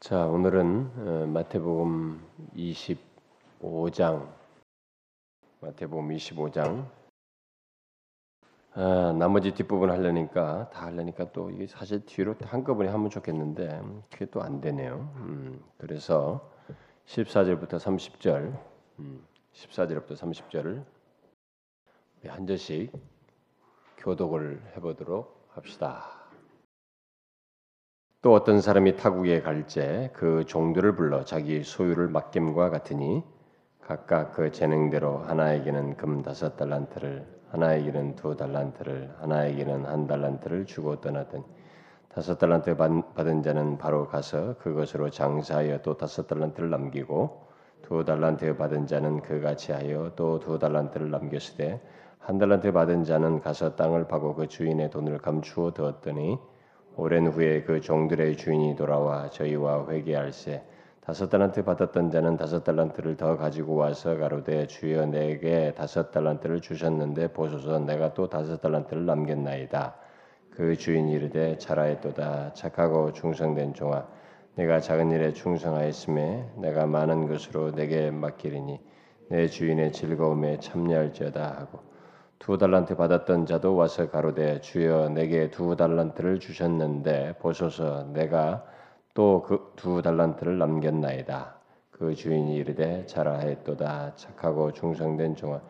자, 오늘은 어, 마태복음 25장 마태복음 25장 아, 나머지 뒷부분 하려니까 다 하려니까 또 이게 사실 뒤로 한꺼번에 하면 좋겠는데 그게 또 안 되네요. 음, 그래서 14절부터 30절, 음, 14절부터 30절을 한 절씩 교독을 해 보도록 합시다. 또 어떤 사람이 타국에 갈제 그 종들을 불러 자기 소유를 맡김과 같으니 각각 그 재능대로 하나에게는 금 다섯 달란트를 하나에게는 두 달란트를 하나에게는 한 달란트를 주고 떠나더니 다섯 달란트 받은 자는 바로 가서 그것으로 장사하여 또 다섯 달란트를 남기고 두 달란트 받은 자는 그같이 하여 또 두 달란트를 남겼으되 한 달란트 받은 자는 가서 땅을 파고 그 주인의 돈을 감추어 두었더니 오랜 후에 그 종들의 주인이 돌아와 저희와 회개할세 다섯 달란트 받았던 자는 다섯 달란트를 더 가지고 와서 가로되 주여 내게 다섯 달란트를 주셨는데 보소서 내가 또 다섯 달란트를 남겼나이다. 그 주인이 이르되 잘하였도다 착하고 충성된 종아 내가 작은 일에 충성하였음에 내가 많은 것으로 내게 맡기리니 내 주인의 즐거움에 참여할지어다 하고 두 달란트 받았던 자도 와서 가로되 주여 내게 두 달란트를 주셨는데 보소서 내가 또 그 두 달란트를 남겼나이다. 그 주인이 이르되 잘하였도다 착하고 충성된 종아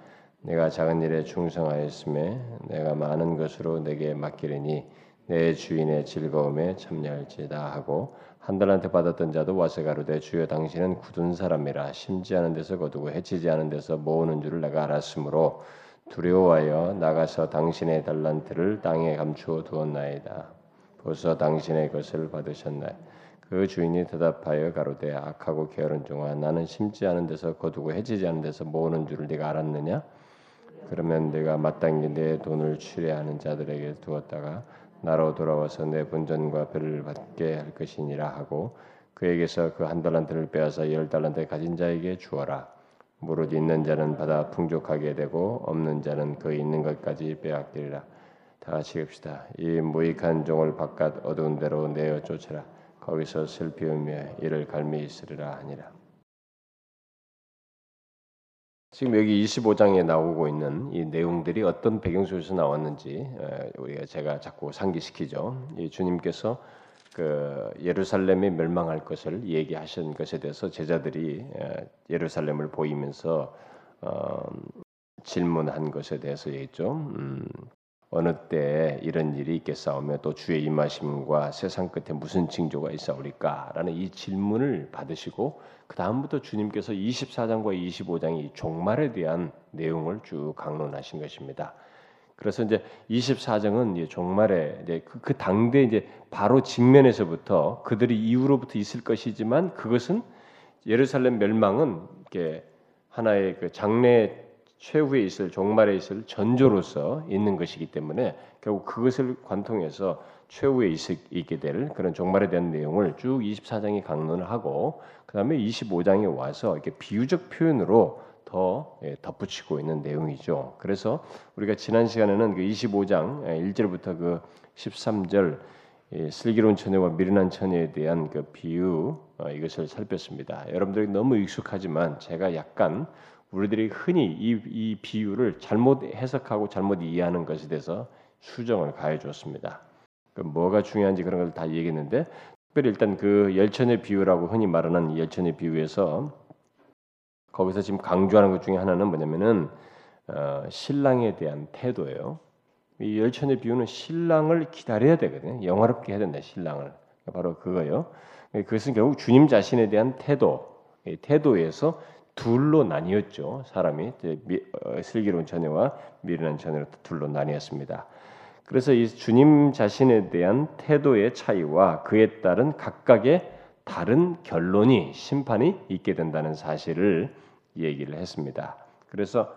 내가 작은 일에 충성하였음에 내가 많은 것으로 내게 맡기리니 내 주인의 즐거움에 참여할지다 하고 한 달란트 받았던 자도 와서 가로되 주여 당신은 굳은 사람이라 심지 않은 데서 거두고 해치지 않은 데서 모으는 줄을 내가 알았으므로 두려워하여 나가서 당신의 달란트를 땅에 감추어 두었나이다. 벌써 당신의 것을 받으셨나요? 그 주인이 대답하여 가로되 악하고 게으른 종아 나는 심지 않은 데서 거두고 해지지 않은 데서 모으는 줄을 네가 알았느냐? 그러면 내가 마땅히 내 돈을 취례하는 자들에게 두었다가 나로 돌아와서 내 본전과 배를 받게 할 것이니라 하고 그에게서 그 한 달란트를 빼앗아 열 달란트 가진 자에게 주어라. 무릇 있는 자는 받아 풍족하게 되고 없는 자는 그 있는 것까지 빼앗기리라. 다 같이 읍시다. 이 무익한 종을 바깥 어두운 데로 내어 쫓으라. 거기서 슬피 울며 이를 갈미 있으리라 하니라. 지금 여기 25장에 나오고 있는 이 내용들이 어떤 배경 속에서 나왔는지 우리가 제가 자꾸 상기시키죠. 이 주님께서 그 예루살렘이 멸망할 것을 얘기하신 것에 대해서 제자들이 예루살렘을 보이면서 어, 질문한 것에 대해서 얘기죠. 음, 어느 때 이런 일이 있겠사오며 또 주의 임하심과 세상 끝에 무슨 징조가 있사오리까라는 이 질문을 받으시고 그 다음부터 주님께서 24장과 25장이 종말에 대한 내용을 쭉 강론하신 것입니다. 그래서 이제 24장은 이제 종말에 이제 그, 그 당대 이제 바로 직면에서부터 그들이 이후로부터 있을 것이지만 그것은 예루살렘 멸망은 이게 하나의 그 장래 최후에 있을 종말에 있을 전조로서 있는 것이기 때문에 결국 그것을 관통해서 최후에 있, 있게 될 그런 종말에 대한 내용을 쭉 24장이 강론을 하고 그 다음에 25장에 와서 이렇게 비유적 표현으로 더 예, 덧붙이고 있는 내용이죠. 그래서 우리가 지난 시간에는 그 25장 1절부터 그 13절 슬기로운 처녀와 미련한 처녀에 대한 그 비유 어, 이것을 살폈습니다. 여러분들이 너무 익숙하지만 제가 약간 우리들이 흔히 이, 이 비유를 잘못 해석하고 잘못 이해하는 것에 대해서 수정을 가해 줬습니다. 그 뭐가 중요한지 그런 걸 다 얘기했는데 특별히 일단 그 열천의 비유라고 흔히 말하는 열천의 비유에서 거기서 지금 강조하는 것 중에 하나는 뭐냐면은 어, 신랑에 대한 태도예요. 이 열천의 비유는 신랑을 기다려야 되거든요. 영화롭게 해야 된다. 신랑을 바로 그거요. 그것은 결국 주님 자신에 대한 태도, 태도에서 둘로 나뉘었죠. 사람이 어, 슬기로운 처녀와 미련한 처녀로 둘로 나뉘었습니다. 그래서 이 주님 자신에 대한 태도의 차이와 그에 따른 각각의 다른 결론이 심판이 있게 된다는 사실을 얘기를 했습니다. 그래서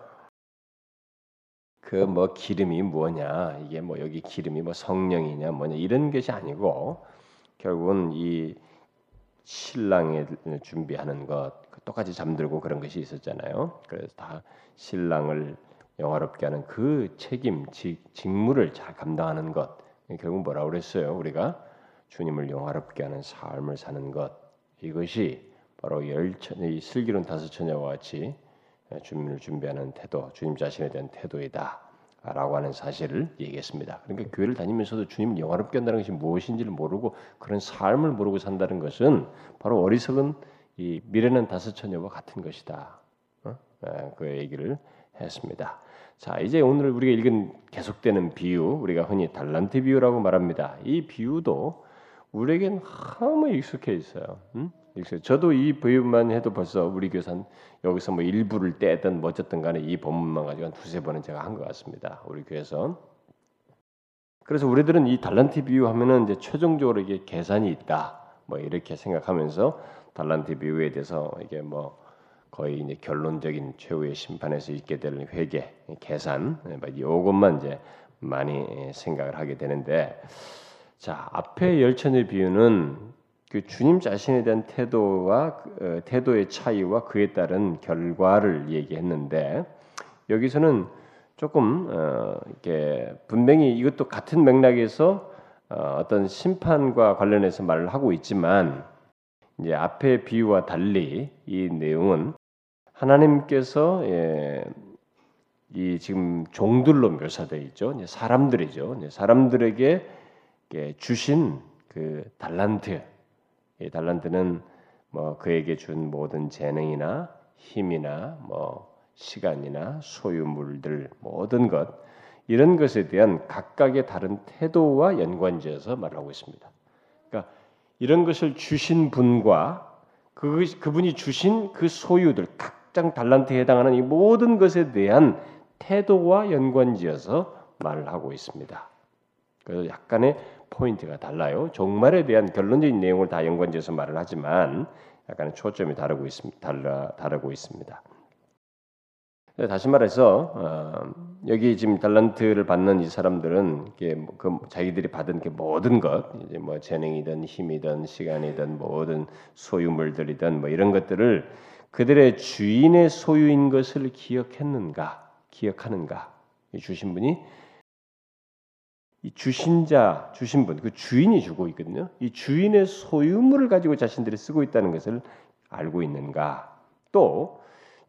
그 뭐 기름이 뭐냐 이게 뭐 여기 기름이 뭐 성령이냐 뭐냐 이런 것이 아니고 결국은 이 신랑에 준비하는 것 똑같이 잠들고 그런 것이 있었잖아요. 그래서 다 신랑을 영화롭게 하는 그 책임, 직무를 잘 감당하는 것. 결국 뭐라 그랬어요? 우리가 주님을 영화롭게 하는 삶을 사는 것. 이것이 바로 열처 이 슬기로운 다섯 처녀와 같이 주님을 준비하는 태도, 주님 자신에 대한 태도이다. 라고 하는 사실을 얘기했습니다. 그러니까 교회를 다니면서도 주님을 영화롭게 한다는 것이 무엇인지를 모르고 그런 삶을 모르고 산다는 것은 바로 어리석은 이 미래는 다섯 처녀와 같은 것이다. 어? 그 얘기를 했습니다. 자, 이제 오늘 우리가 읽은 계속되는 비유, 우리가 흔히 달란트 비유라고 말합니다. 이 비유도 우리에겐 너무 익숙해 있어요. 음? 저도 이 비유만 해도 벌써 우리 교산 여기서 뭐 일부를 떼든 뭐 어쨌든 간에 이 본문만 가지고 한 두세 번은 제가 한 것 같습니다. 우리 교회에서. 그래서 우리들은 이 달란트 비유 하면은 이제 최종적으로 이게 계산이 있다. 뭐 이렇게 생각하면서 달란트 비유에 대해서 이게 뭐 거의 이제 결론적인 최후의 심판에서 있게 될 회계, 계산, 이것만 뭐 이제 많이 생각을 하게 되는데, 자 앞에 열천의 비유는 그 주님 자신에 대한 태도와 어, 태도의 차이와 그에 따른 결과를 얘기했는데 여기서는 조금 어, 이렇게 분명히 이것도 같은 맥락에서 어, 어떤 심판과 관련해서 말을 하고 있지만 이제 앞의 비유와 달리 이 내용은 하나님께서 예, 이 지금 종들로 묘사되어 있죠. 사람들이죠. 사람들에게 주신 그 달란트 이 달란트는 뭐 그에게 준 모든 재능이나 힘이나 뭐 시간이나 소유물들 모든 것 이런 것에 대한 각각의 다른 태도와 연관지어서 말하고 있습니다. 그러니까 이런 것을 주신 분과 그 그분이 주신 그 소유들 각장 달란트에 해당하는 이 모든 것에 대한 태도와 연관지어서 말을 하고 있습니다. 그래서 약간의 포인트가 달라요. 종말에 대한 결론적인 내용을 다 연관지어서 말을 하지만 약간 초점이 다르고 있습니다. 달라 다르고 있습니다. 다시 말해서 어, 여기 지금 달란트를 받는 이 사람들은 이게 뭐그 자기들이 받은 게 모든 것 이제 뭐 재능이든 힘이든 시간이든 모든 소유물들이든 뭐 이런 것들을 그들의 주인의 소유인 것을 기억했는가 기억하는가 주신 분이 이 주신 자, 주신 분, 그 주인이 주고 있거든요. 이 주인의 소유물을 가지고 자신들이 쓰고 있다는 것을 알고 있는가? 또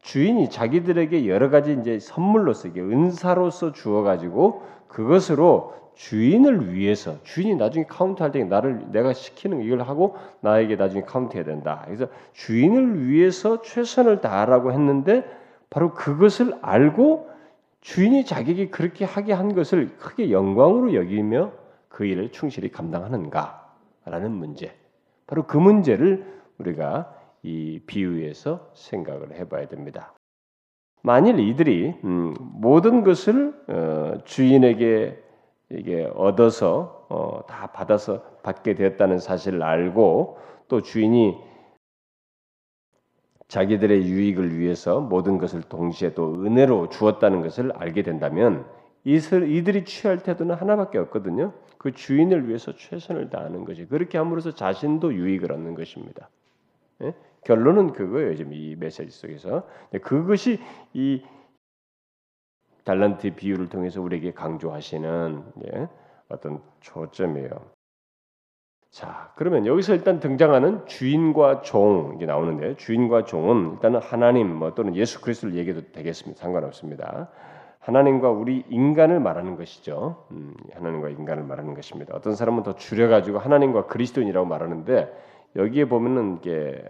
주인이 자기들에게 여러 가지 이제 선물로서 이게 은사로서 주어 가지고 그것으로 주인을 위해서 주인이 나중에 카운트할 때 나를 내가 시키는 이걸 하고 나에게 나중에 카운트해야 된다. 그래서 주인을 위해서 최선을 다하라고 했는데 바로 그것을 알고 주인이 자기에게 그렇게 하게 한 것을 크게 영광으로 여기며 그 일을 충실히 감당하는가라는 문제. 바로 그 문제를 우리가 이 비유에서 생각을 해봐야 됩니다. 만일 이들이 음, 모든 것을 어, 주인에게 이게 얻어서 어, 다 받아서 받게 되었다는 사실을 알고 또 주인이 자기들의 유익을 위해서 모든 것을 동시에 또 은혜로 주었다는 것을 알게 된다면 이들이 취할 태도는 하나밖에 없거든요. 그 주인을 위해서 최선을 다하는 것이 그렇게 함으로써 자신도 유익을 얻는 것입니다. 예? 결론은 그거예요. 지금 이 메시지 속에서 그것이 이 달란트 비유를 통해서 우리에게 강조하시는 예? 어떤 초점이에요. 자, 그러면 여기서 일단 등장하는 주인과 종 이게 나오는데 주인과 종은 일단은 하나님 뭐 또는 예수 그리스도를 얘기해도 되겠습니다. 상관없습니다. 하나님과 우리 인간을 말하는 것이죠. 음, 하나님과 인간을 말하는 것입니다. 어떤 사람은 더 줄여가지고 하나님과 그리스도인이라고 말하는데 여기에 보면은 이게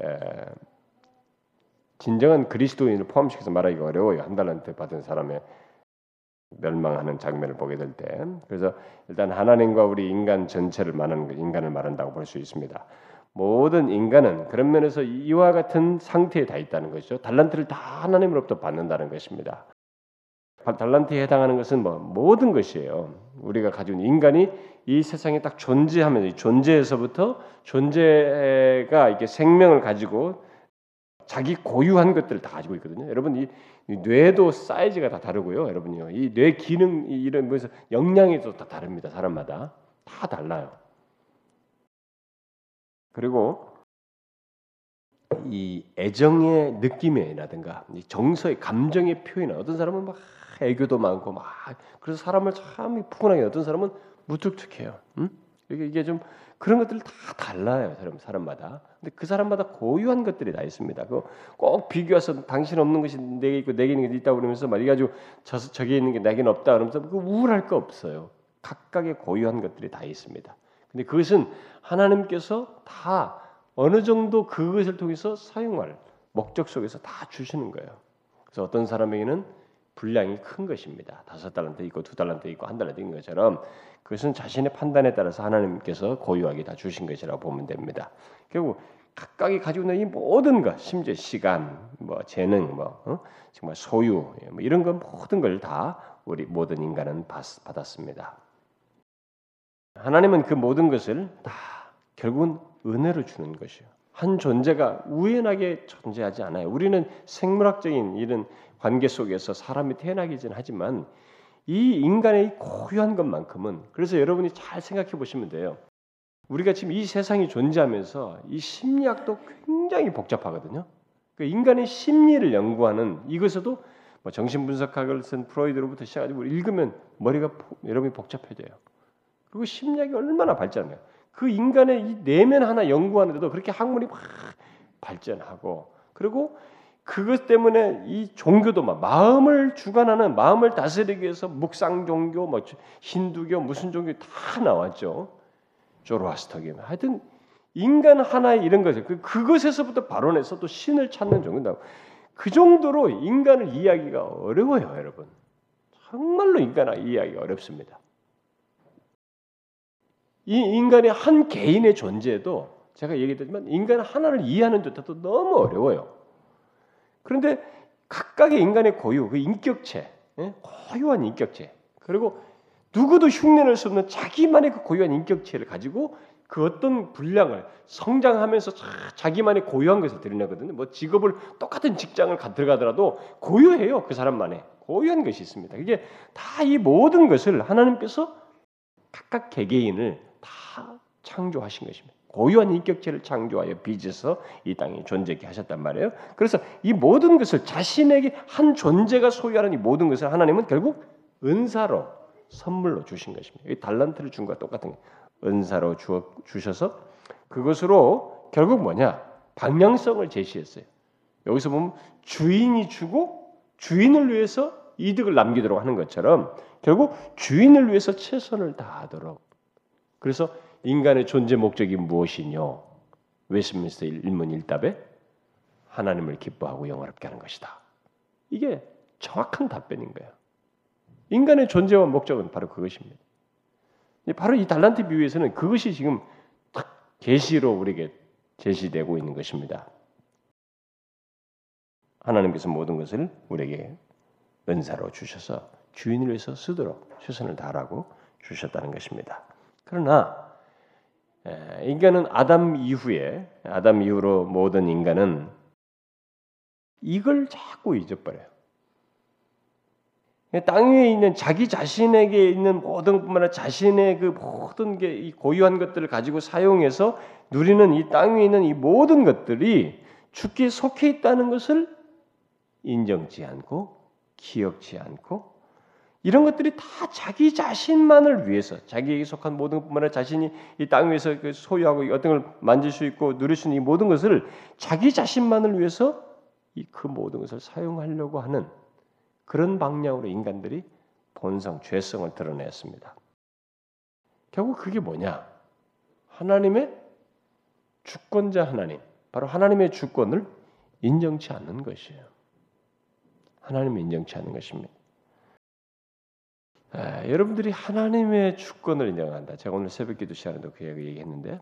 진정한 그리스도인을 포함시켜서 말하기가 어려워요. 한 달란트 받은 사람의 멸망하는 장면을 보게 될 때, 그래서 일단 하나님과 우리 인간 전체를 말하는 인간을 말한다고 볼 수 있습니다. 모든 인간은 그런 면에서 이와 같은 상태에 다 있다는 것이죠. 달란트를 다 하나님으로부터 받는다는 것입니다. 달란트에 해당하는 것은 뭐 모든 것이에요. 우리가 가진 인간이 이 세상에 딱 존재하면서 존재에서부터 존재가 이게 생명을 가지고 자기 고유한 것들을 다 가지고 있거든요. 여러분 이 뇌도 사이즈가 다 다르고요. 여러분요. 이 뇌 기능 이런 뭐서 영향이 다 다릅니다. 사람마다 다 달라요. 그리고 이 애정의 느낌이라든가 정서의 감정의 표현 어떤 사람은 막 애교도 많고 막 그래서 사람을 참 푸근하게 어떤 사람은 무뚝뚝해요. 음? 이게 좀 그런 것들 다 달라요, 사람 사람마다. 근데 그 사람마다 고유한 것들이 다 있습니다. 그꼭 비교해서 당신 없는 것이 내게 있고 내게 있는 게 있다 그러면서 말이 가지고 저 저기 있는 게 내게는 없다 그러면서 그 우울할 거 없어요. 각각의 고유한 것들이 다 있습니다. 근데 그것은 하나님께서 다 어느 정도 그것을 통해서 사용할 목적 속에서 다 주시는 거예요. 그래서 어떤 사람에게는 분량이 큰 것입니다. 다섯 달란트 있고 두 달란트 있고 한 달란트 있는 것처럼 그것은 자신의 판단에 따라서 하나님께서 고유하게 다 주신 것이라고 보면 됩니다. 결국 각각이 가지고 있는 이 모든 것, 심지어 시간, 뭐 재능, 뭐 어? 정말 소유, 예, 뭐 이런 것 모든 걸 다 우리 모든 인간은 받, 받았습니다. 하나님은 그 모든 것을 다 결국은 은혜로 주는 것이요. 한 존재가 우연하게 존재하지 않아요. 우리는 생물학적인 이런 관계 속에서 사람이 태어나기는 하지만 이 인간의 고유한 것만큼은 그래서 여러분이 잘 생각해 보시면 돼요. 우리가 지금 이 세상이 존재하면서 이 심리학도 굉장히 복잡하거든요. 그 인간의 심리를 연구하는 이것에도 뭐 정신분석학을 쓴 프로이드로부터 시작해서 읽으면 머리가 여러분이 복잡해져요. 그리고 심리학이 얼마나 발전해요. 그 인간의 이 내면 하나 연구하는데도 그렇게 학문이 막 발전하고 그리고 그것 때문에 이 종교도 막 마음을 주관하는 마음을 다스리기 위해서 묵상 종교, 뭐 힌두교, 무슨 종교 다 나왔죠. 조로아스터교. 하여튼 인간 하나의 이런 것을 그 그것에서부터 발원해서 또 신을 찾는 종교다. 그 정도로 인간을 이해하기가 어려워요, 여러분. 정말로 인간을 이해하기가 어렵습니다. 이 인간의 한 개인의 존재도 제가 얘기했지만 인간 하나를 이해하는 것도 너무 어려워요. 그런데 각각의 인간의 고유, 그 인격체, 예? 고유한 인격체, 그리고 누구도 흉내낼 수 없는 자기만의 그 고유한 인격체를 가지고 그 어떤 분량을 성장하면서 자기만의 고유한 것을 드러내거든요. 뭐 직업을 똑같은 직장을 들어가더라도 고유해요. 그 사람만의 고유한 것이 있습니다. 이게 다 이 모든 것을 하나님께서 각각 개개인을 다 창조하신 것입니다. 고유한 인격체를 창조하여 빚어서 이 땅에 존재케 하셨단 말이에요. 그래서 이 모든 것을 자신에게 한 존재가 소유하는 이 모든 것을 하나님은 결국 은사로 선물로 주신 것입니다. 이 달란트를 준 것과 똑같은 거예요. 은사로 주어, 주셔서 그것으로 결국 뭐냐? 방향성을 제시했어요. 여기서 보면 주인이 주고 주인을 위해서 이득을 남기도록 하는 것처럼 결국 주인을 위해서 최선을 다하도록 그래서 인간의 존재 목적이 무엇이뇨? 웨스민스터 일문 일답에 하나님을 기뻐하고 영화롭게 하는 것이다. 이게 정확한 답변인 거예요. 인간의 존재와 목적은 바로 그것입니다. 바로 이 달란트 비유에서는 그것이 지금 계시로 우리에게 제시되고 있는 것입니다. 하나님께서 모든 것을 우리에게 은사로 주셔서 주인을 위해서 쓰도록 최선을 다하라고 주셨다는 것입니다. 그러나 인간은 아담 이후에 아담 이후로 모든 인간은 이걸 자꾸 잊어버려요. 땅 위에 있는 자기 자신에게 있는 모든 뿐만 아니라 자신의 그 모든 게 고유한 것들을 가지고 사용해서 누리는 이 땅 위에 있는 이 모든 것들이 죽기에 속해 있다는 것을 인정치 않고 기억치 않고 이런 것들이 다 자기 자신만을 위해서 자기에게 속한 모든 것뿐만 아니라 자신이 이 땅 위에서 그 소유하고 어떤 걸 만질 수 있고 누릴 수 있는 이 모든 것을 자기 자신만을 위해서 이 그 모든 것을 사용하려고 하는 그런 방향으로 인간들이 본성 죄성을 드러냈습니다. 결국 그게 뭐냐? 하나님의 주권자 하나님, 바로 하나님의 주권을 인정치 않는 것이에요. 하나님을 인정치 않는 것입니다. 에, 여러분들이 하나님의 주권을 인정한다. 제가 오늘 새벽기도 시간에도 그 얘기했는데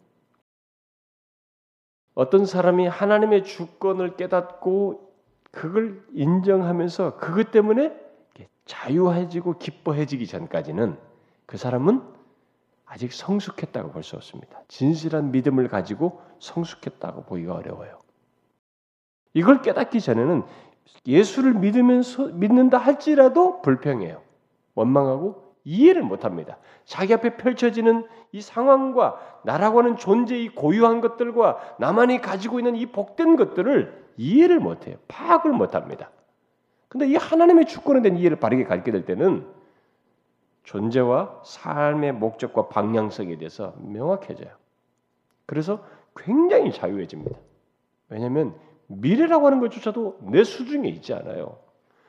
어떤 사람이 하나님의 주권을 깨닫고 그걸 인정하면서 그것 때문에 자유해지고 기뻐해지기 전까지는 그 사람은 아직 성숙했다고 볼 수 없습니다. 진실한 믿음을 가지고 성숙했다고 보기가 어려워요. 이걸 깨닫기 전에는 예수를 믿으면서 믿는다 할지라도 불평해요. 원망하고 이해를 못합니다. 자기 앞에 펼쳐지는 이 상황과 나라고 하는 존재의 고유한 것들과 나만이 가지고 있는 이 복된 것들을 이해를 못해요. 파악을 못합니다. 근데 이 하나님의 주권에 대한 이해를 바르게 가르게 될 때는 존재와 삶의 목적과 방향성에 대해서 명확해져요. 그래서 굉장히 자유해집니다. 왜냐하면 미래라고 하는 것조차도 내 수중에 있지 않아요.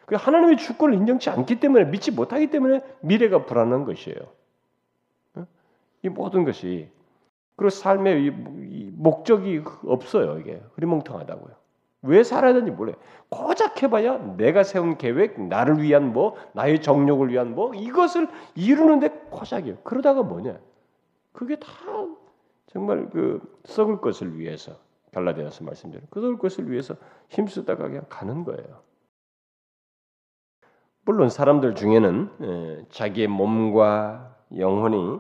그 하나님의 주권을 인정치 않기 때문에 믿지 못하기 때문에 미래가 불안한 것이에요. 이 모든 것이 그리고 삶의 목적이 없어요. 이게 흐리멍텅하다고요. 왜 살아야 되는지 몰라요. 고작 해봐야 내가 세운 계획, 나를 위한 뭐, 나의 정욕을 위한 뭐 이것을 이루는데 고작이에요. 그러다가 뭐냐? 그게 다 정말 그 썩을 것을 위해서 갈라디아서 말씀드린 그 썩을 것을 위해서 힘쓰다가 그냥 가는 거예요. 물론 사람들 중에는 예, 자기의 몸과 영혼이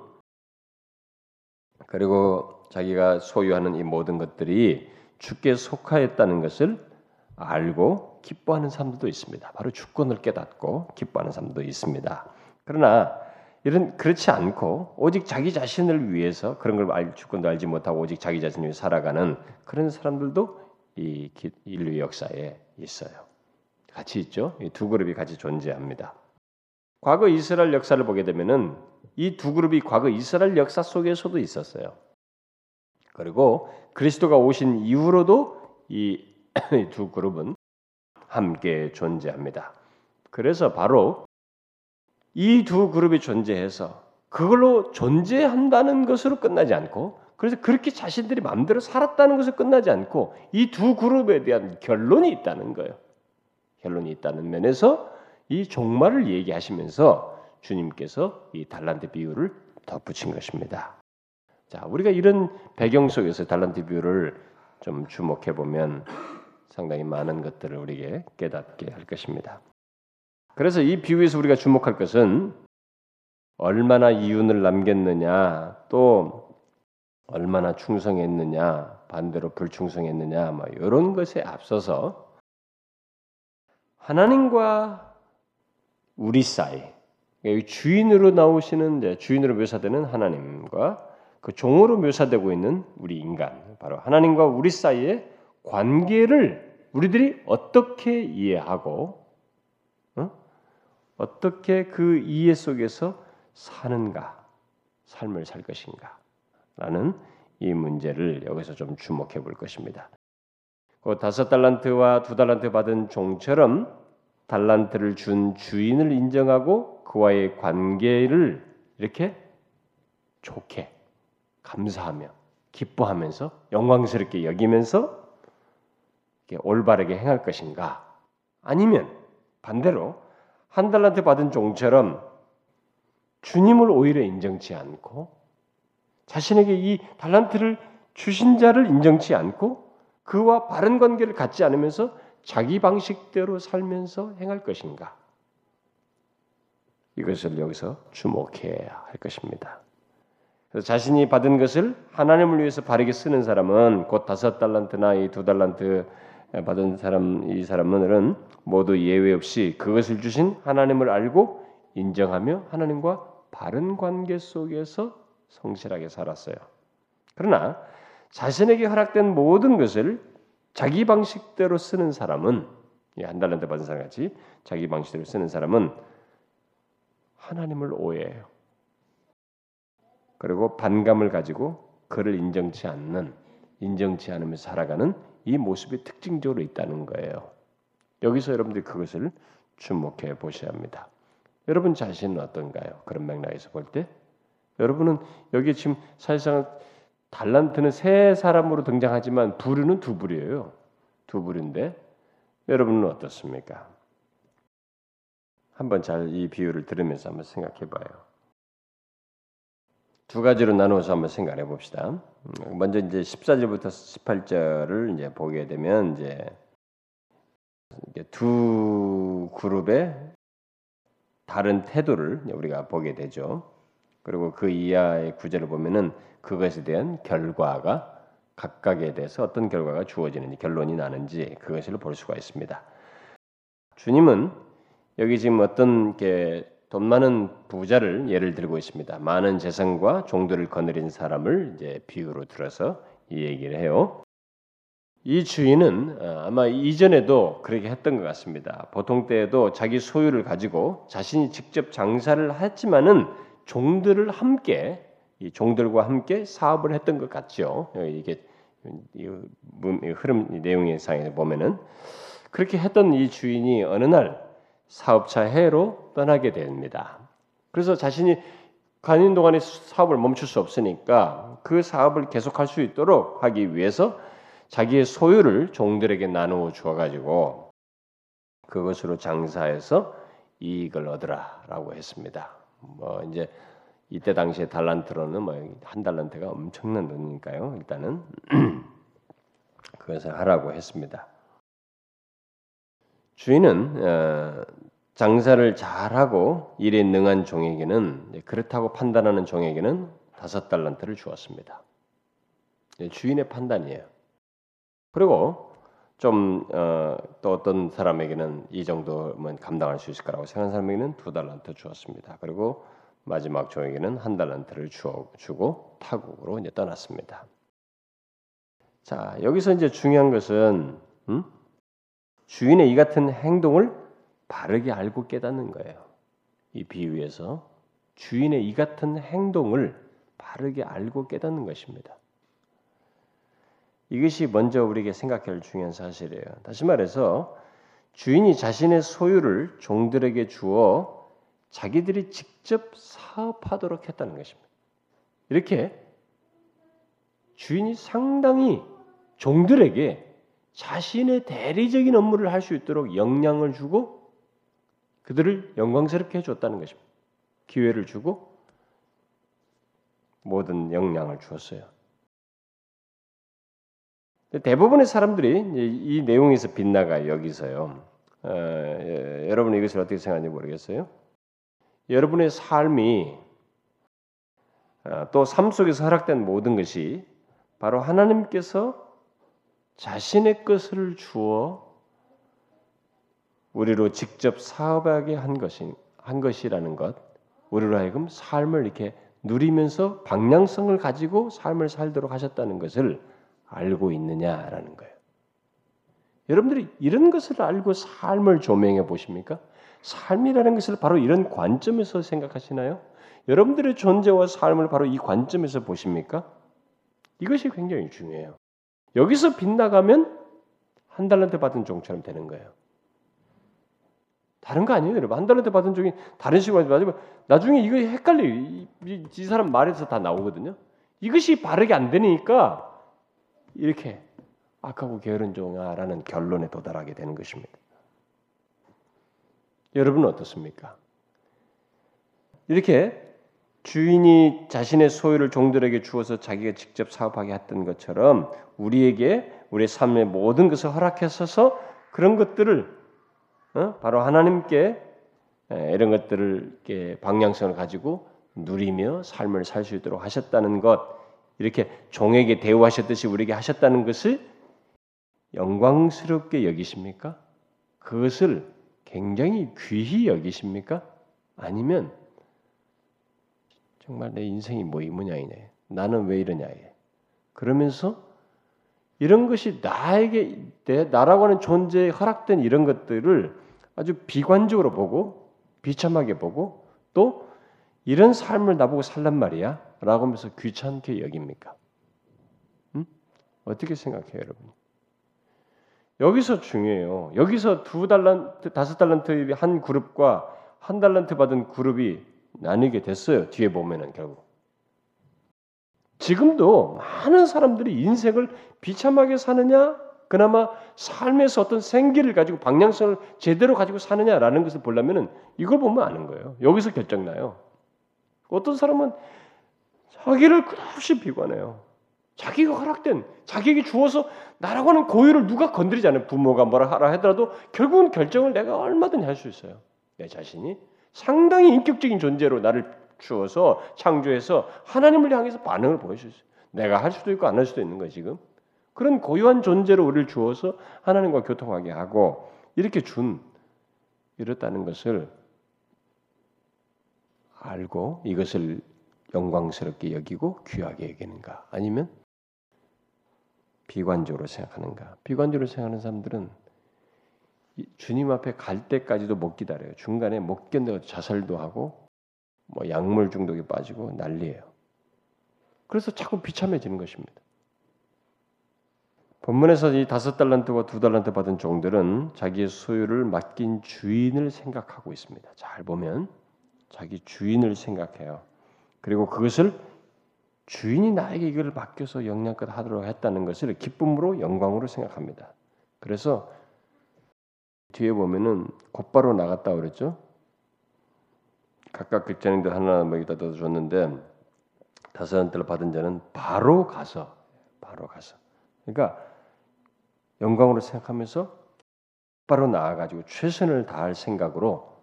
그리고 자기가 소유하는 이 모든 것들이 주께 속하였다는 것을 알고 기뻐하는 사람들도 있습니다. 바로 주권을 깨닫고 기뻐하는 사람도 있습니다. 그러나 이런 그렇지 않고 오직 자기 자신을 위해서 그런 걸 알, 주권도 알지 못하고 오직 자기 자신을 위해 살아가는 그런 사람들도 이 인류 역사에 있어요. 같이 있죠. 이 두 그룹이 같이 존재합니다. 과거 이스라엘 역사를 보게 되면은 이 두 그룹이 과거 이스라엘 역사 속에서도 있었어요. 그리고 그리스도가 오신 이후로도 이 두 그룹은 함께 존재합니다. 그래서 바로 이 두 그룹이 존재해서 그걸로 존재한다는 것으로 끝나지 않고 그래서 그렇게 자신들이 마음대로 살았다는 것으로 끝나지 않고 이 두 그룹에 대한 결론이 있다는 거예요. 결론이 있다는 면에서 이 종말을 얘기하시면서 주님께서 이 달란트 비유를 덧붙인 것입니다. 자, 우리가 이런 배경 속에서 달란트 비유를 좀 주목해 보면 상당히 많은 것들을 우리에게 깨닫게 할 것입니다. 그래서 이 비유에서 우리가 주목할 것은 얼마나 이윤을 남겼느냐, 또 얼마나 충성했느냐, 반대로 불충성했느냐, 뭐 이런 것에 앞서서 하나님과 우리 사이, 주인으로 나오시는 주인으로 묘사되는 하나님과 그 종으로 묘사되고 있는 우리 인간, 바로 하나님과 우리 사이의 관계를 우리들이 어떻게 이해하고 어? 어떻게 그 이해 속에서 사는가, 삶을 살 것인가 라는 이 문제를 여기서 좀 주목해 볼 것입니다. 그 다섯 달란트와 두 달란트 받은 종처럼 달란트를 준 주인을 인정하고 그와의 관계를 이렇게 좋게 감사하며 기뻐하면서 영광스럽게 여기면서 올바르게 행할 것인가? 아니면 반대로 한 달란트 받은 종처럼 주님을 오히려 인정치 않고 자신에게 이 달란트를 주신 자를 인정치 않고 그와 바른 관계를 갖지 않으면서 자기 방식대로 살면서 행할 것인가? 이것을 여기서 주목해야 할 것입니다. 그래서 자신이 받은 것을 하나님을 위해서 바르게 쓰는 사람은 곧 다섯 달란트나 이 두 달란트 받은 사람 이 사람들은 모두 예외 없이 그것을 주신 하나님을 알고 인정하며 하나님과 바른 관계 속에서 성실하게 살았어요. 그러나 자신에게 허락된 모든 것을 자기 방식대로 쓰는 사람은 한 달란트 받은 사람 같이 자기 방식대로 쓰는 사람은 하나님을 오해해요. 그리고 반감을 가지고 그를 인정치 않는 인정치 않으면서 살아가는 이 모습이 특징적으로 있다는 거예요. 여기서 여러분들이 그것을 주목해 보셔야 합니다. 여러분 자신은 어떤가요? 그런 맥락에서 볼 때 여러분은 여기 지금 사실상 달란트는 세 사람으로 등장하지만 부류는 두 부류예요. 두 부류인데 여러분은 어떻습니까? 한번 잘 이 비유를 들으면서 한번 생각해 봐요. 두 가지로 나누어서 한번 생각해 봅시다. 먼저 이제 14절부터 18절을 이제 보게 되면 이제 두 그룹의 다른 태도를 우리가 보게 되죠. 그리고 그 이하의 구절을 보면은 그것에 대한 결과가 각각에 대해서 어떤 결과가 주어지는지 결론이 나는지 그것을 볼 수가 있습니다. 주님은 여기 지금 어떤 게 돈 많은 부자를 예를 들고 있습니다. 많은 재산과 종들을 거느린 사람을 이제 비유로 들어서 이 얘기를 해요. 이 주인은 어, 아마 이전에도 그렇게 했던 것 같습니다. 보통 때에도 자기 소유를 가지고 자신이 직접 장사를 했지만은 종들을 함께 이 종들과 함께 사업을 했던 것 같죠. 어, 이게 이 흐름 내용의 상에 보면은 그렇게 했던 이 주인이 어느 날 사업차 해로 떠나게 됩니다. 그래서 자신이 가는 동안에 사업을 멈출 수 없으니까 그 사업을 계속할 수 있도록 하기 위해서 자기의 소유를 종들에게 나누어 주어 가지고 그것으로 장사해서 이익을 얻으라라고 했습니다. 뭐 이제 이때 당시에 달란트로는 뭐 한 달란트가 엄청난 돈이니까요. 일단은 그것을 하라고 했습니다. 주인은 어, 장사를 잘하고 일에 능한 종에게는 그렇다고 판단하는 종에게는 다섯 달란트를 주었습니다. 주인의 판단이에요. 그리고 좀또 어, 어떤 사람에게는 이 정도면 감당할 수 있을 거라고 생각하는 사람에게는 두 달란트 주었습니다. 그리고 마지막 종에게는 한 달란트를 주고 타국으로 이제 떠났습니다. 자 여기서 이제 중요한 것은 음? 주인의 이 같은 행동을 바르게 알고 깨닫는 거예요. 이 비유에서 주인의 이 같은 행동을 바르게 알고 깨닫는 것입니다. 이것이 먼저 우리에게 생각할 중요한 사실이에요. 다시 말해서 주인이 자신의 소유를 종들에게 주어 자기들이 직접 사업하도록 했다는 것입니다. 이렇게 주인이 상당히 종들에게 자신의 대리적인 업무를 할 수 있도록 역량을 주고 그들을 영광스럽게 해줬다는 것입니다. 기회를 주고 모든 역량을 주었어요. 대부분의 사람들이 이 내용에서 빗나가 여기서요. 어, 예, 여러분 이것을 어떻게 생각하는지 모르겠어요. 여러분의 삶이 어, 또삶 속에서 허락된 모든 것이 바로 하나님께서 자신의 것을 주어 우리로 직접 사업하게 한 것이 한 것이라는 것, 우리로 하여금 삶을 이렇게 누리면서 방향성을 가지고 삶을 살도록 하셨다는 것을 알고 있느냐라는 거예요. 여러분들이 이런 것을 알고 삶을 조명해 보십니까? 삶이라는 것을 바로 이런 관점에서 생각하시나요? 여러분들의 존재와 삶을 바로 이 관점에서 보십니까? 이것이 굉장히 중요해요. 여기서 빗나가면 한 달란트 받은 종처럼 되는 거예요. 다른 거 아니에요, 여러분. 한 달란트 받은 종이 다른 식으로 맞으면 나중에 이거 헷갈려. 이, 이, 이 사람 말에서 다 나오거든요. 이것이 바르게 안 되니까 이렇게 악하고 게으른 종아라는 결론에 도달하게 되는 것입니다. 여러분은 어떻습니까? 이렇게 주인이 자신의 소유를 종들에게 주어서 자기가 직접 사업하게 했던 것처럼 우리에게 우리 삶의 모든 것을 허락했어서 그런 것들을 어? 바로 하나님께 이런 것들을 방향성을 가지고 누리며 삶을 살 수 있도록 하셨다는 것, 이렇게 종에게 대우하셨듯이 우리에게 하셨다는 것을 영광스럽게 여기십니까? 그것을 굉장히 귀히 여기십니까? 아니면 정말 내 인생이 뭐 이 모양이네. 나는 왜 이러냐. 그러면서 이런 것이 나에게 내 나라고 하는 존재에 허락된 이런 것들을 아주 비관적으로 보고 비참하게 보고 또 이런 삶을 나보고 살란 말이야? 라고 하면서 귀찮게 여깁니까? 음? 어떻게 생각해요, 여러분? 여기서 중요해요. 여기서 두 달란트, 다섯 달란트 한 그룹과 한 달란트 받은 그룹이 나뉘게 됐어요. 뒤에 보면은 결국. 지금도 많은 사람들이 인생을 비참하게 사느냐, 그나마 삶에서 어떤 생기를 가지고 방향성을 제대로 가지고 사느냐라는 것을 보려면은 이걸 보면 아는 거예요. 여기서 결정나요. 어떤 사람은 자기를 끝없이 비관해요. 자기가 허락된, 자기에게 주어서 나라고 하는 고유를 누가 건드리지 않아요. 부모가 뭐라 하라 하더라도 결국은 결정을 내가 얼마든지 할 수 있어요. 내 자신이 상당히 인격적인 존재로 나를 주어서 창조해서 하나님을 향해서 반응을 보여줄 수 있어요. 내가 할 수도 있고 안 할 수도 있는 거예요, 지금. 그런 고유한 존재로 우리를 주어서 하나님과 교통하게 하고 이렇게 준 이렇다는 것을 알고 이것을 영광스럽게 여기고 귀하게 여기는가? 아니면 비관적으로 생각하는가? 비관적으로 생각하는 사람들은 주님 앞에 갈 때까지도 못 기다려요. 중간에 못 견뎌 자살도 하고 뭐 약물 중독에 빠지고 난리예요. 그래서 자꾸 비참해지는 것입니다. 본문에서 이 다섯 달란트와 두 달란트 받은 종들은 자기의 소유를 맡긴 주인을 생각하고 있습니다. 잘 보면 자기 주인을 생각해요. 그리고 그것을 주인이 나에게 이걸 맡겨서 영양껏 하도록 했다는 것을 기쁨으로 영광으로 생각합니다. 그래서 뒤에 보면은 곧바로 나갔다 그랬죠. 각각 극장인들 하나 뭐 여기다 줬는데 다섯 달을 받은 자는 바로 가서 바로 가서 그러니까 영광으로 생각하면서 바로 나아가지고 최선을 다할 생각으로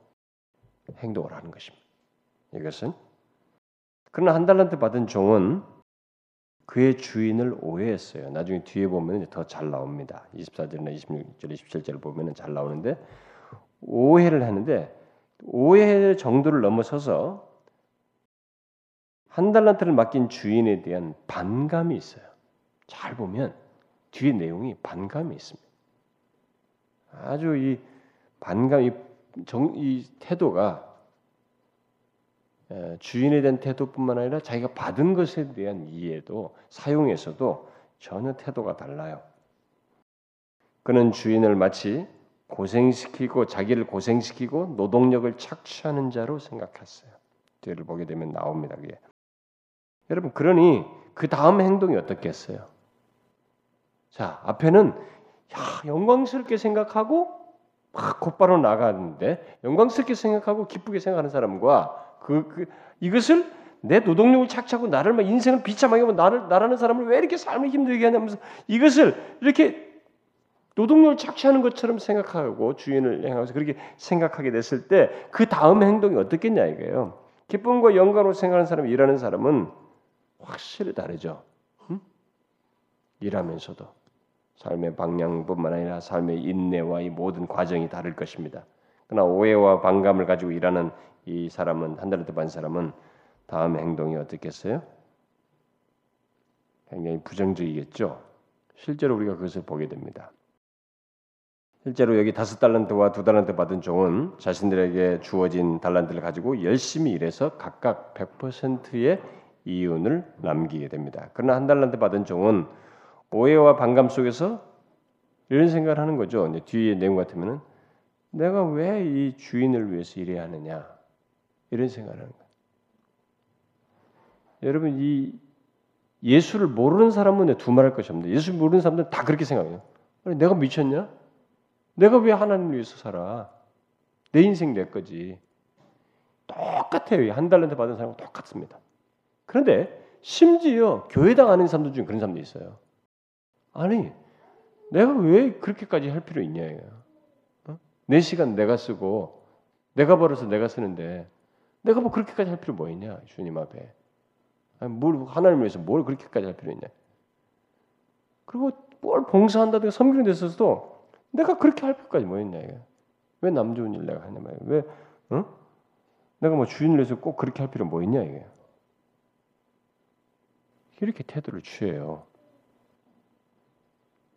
행동을 하는 것입니다. 이것은 그러나 한 달란트 받은 종은 그의 주인을 오해했어요. 나중에 뒤에 보면 더 잘 나옵니다. 24절이나 26절, 27절 보면 잘 나오는데 오해를 하는데 오해의 정도를 넘어서서 한 달란트를 맡긴 주인에 대한 반감이 있어요. 잘 보면 뒤에 내용이 반감이 있습니다. 아주 이 반감, 이, 정, 이 태도가 주인에 대한 태도뿐만 아니라 자기가 받은 것에 대한 이해도 사용에서도 전혀 태도가 달라요. 그는 주인을 마치 고생시키고 자기를 고생시키고 노동력을 착취하는 자로 생각했어요. 뒤를 보게 되면 나옵니다. 그게. 여러분 그러니 그 다음 행동이 어떻겠어요? 자 앞에는 야, 영광스럽게 생각하고 막 곧바로 나가는데 영광스럽게 생각하고 기쁘게 생각하는 사람과 그, 그 이것을 내 노동력을 착취하고 나를 막 인생을 비참하게 하고 나를 나라는 사람을 왜 이렇게 삶을 힘들게 하냐면서 이것을 이렇게 노동력을 착취하는 것처럼 생각하고 주인을 향해서 그렇게 생각하게 됐을 때 그 다음 행동이 어떻겠냐 이거예요. 기쁨과 영광으로 생각하는 사람, 일하는 사람은 확실히 다르죠. 응? 일하면서도 삶의 방향뿐만 아니라 삶의 인내와 이 모든 과정이 다를 것입니다. 그러나 오해와 반감을 가지고 일하는 이 사람은 한 달한테 반 사람은 다음 행동이 어떻겠어요? 굉장히 부정적이겠죠. 실제로 우리가 그것을 보게 됩니다. 실제로 여기 다섯 달란트와 두 달란트 받은 종은 자신들에게 주어진 달란트를 가지고 열심히 일해서 각각 100%의 이윤을 남기게 됩니다. 그러나 한 달란트 받은 종은 오해와 반감 속에서 이런 생각을 하는 거죠. 뒤에 내용 같으면은 내가 왜 이 주인을 위해서 일해야 하느냐 이런 생각을 하는 거예요. 여러분 이 예수를 모르는 사람은 두말할 것이 없는데 예수 모르는 사람들은 다 그렇게 생각해요. 내가 미쳤냐? 내가 왜 하나님을 위해서 살아? 내 인생 내 거지. 똑같아요. 한 달란트 받은 사람은 똑같습니다. 그런데 심지어 교회당 하는 사람들 중에 그런 사람도 있어요. 아니, 내가 왜 그렇게까지 할 필요 있냐 이거야. 내 시간 내가 쓰고 내가 벌어서 내가 쓰는데 내가 뭐 그렇게까지 할 필요 뭐 있냐 주님 앞에. 아니, 뭘 하나님을 위해서 뭘 그렇게까지 할 필요 있냐. 그리고 뭘 봉사한다든가 섬기는 데 있어서도 내가 그렇게 할 필요까지 뭐 있냐 이게. 왜 남 좋은 일 내가 하냐 말이야. 왜 응? 내가 뭐 주인을 위해서 꼭 그렇게 할 필요 뭐 있냐 이게. 이렇게 태도를 취해요.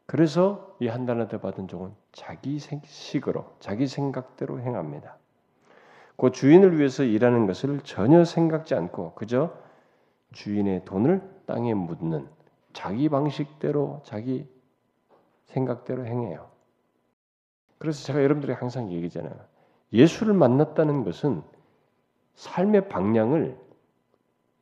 그래서 이 한 달란트 받은 종은 자기 식으로 자기 생각대로 행합니다. 그 주인을 위해서 일하는 것을 전혀 생각지 않고 그저 주인의 돈을 땅에 묻는 자기 방식대로 자기 생각대로 행해요. 그래서 제가 여러분들이 항상 얘기잖아요. 예수를 만났다는 것은 삶의 방향을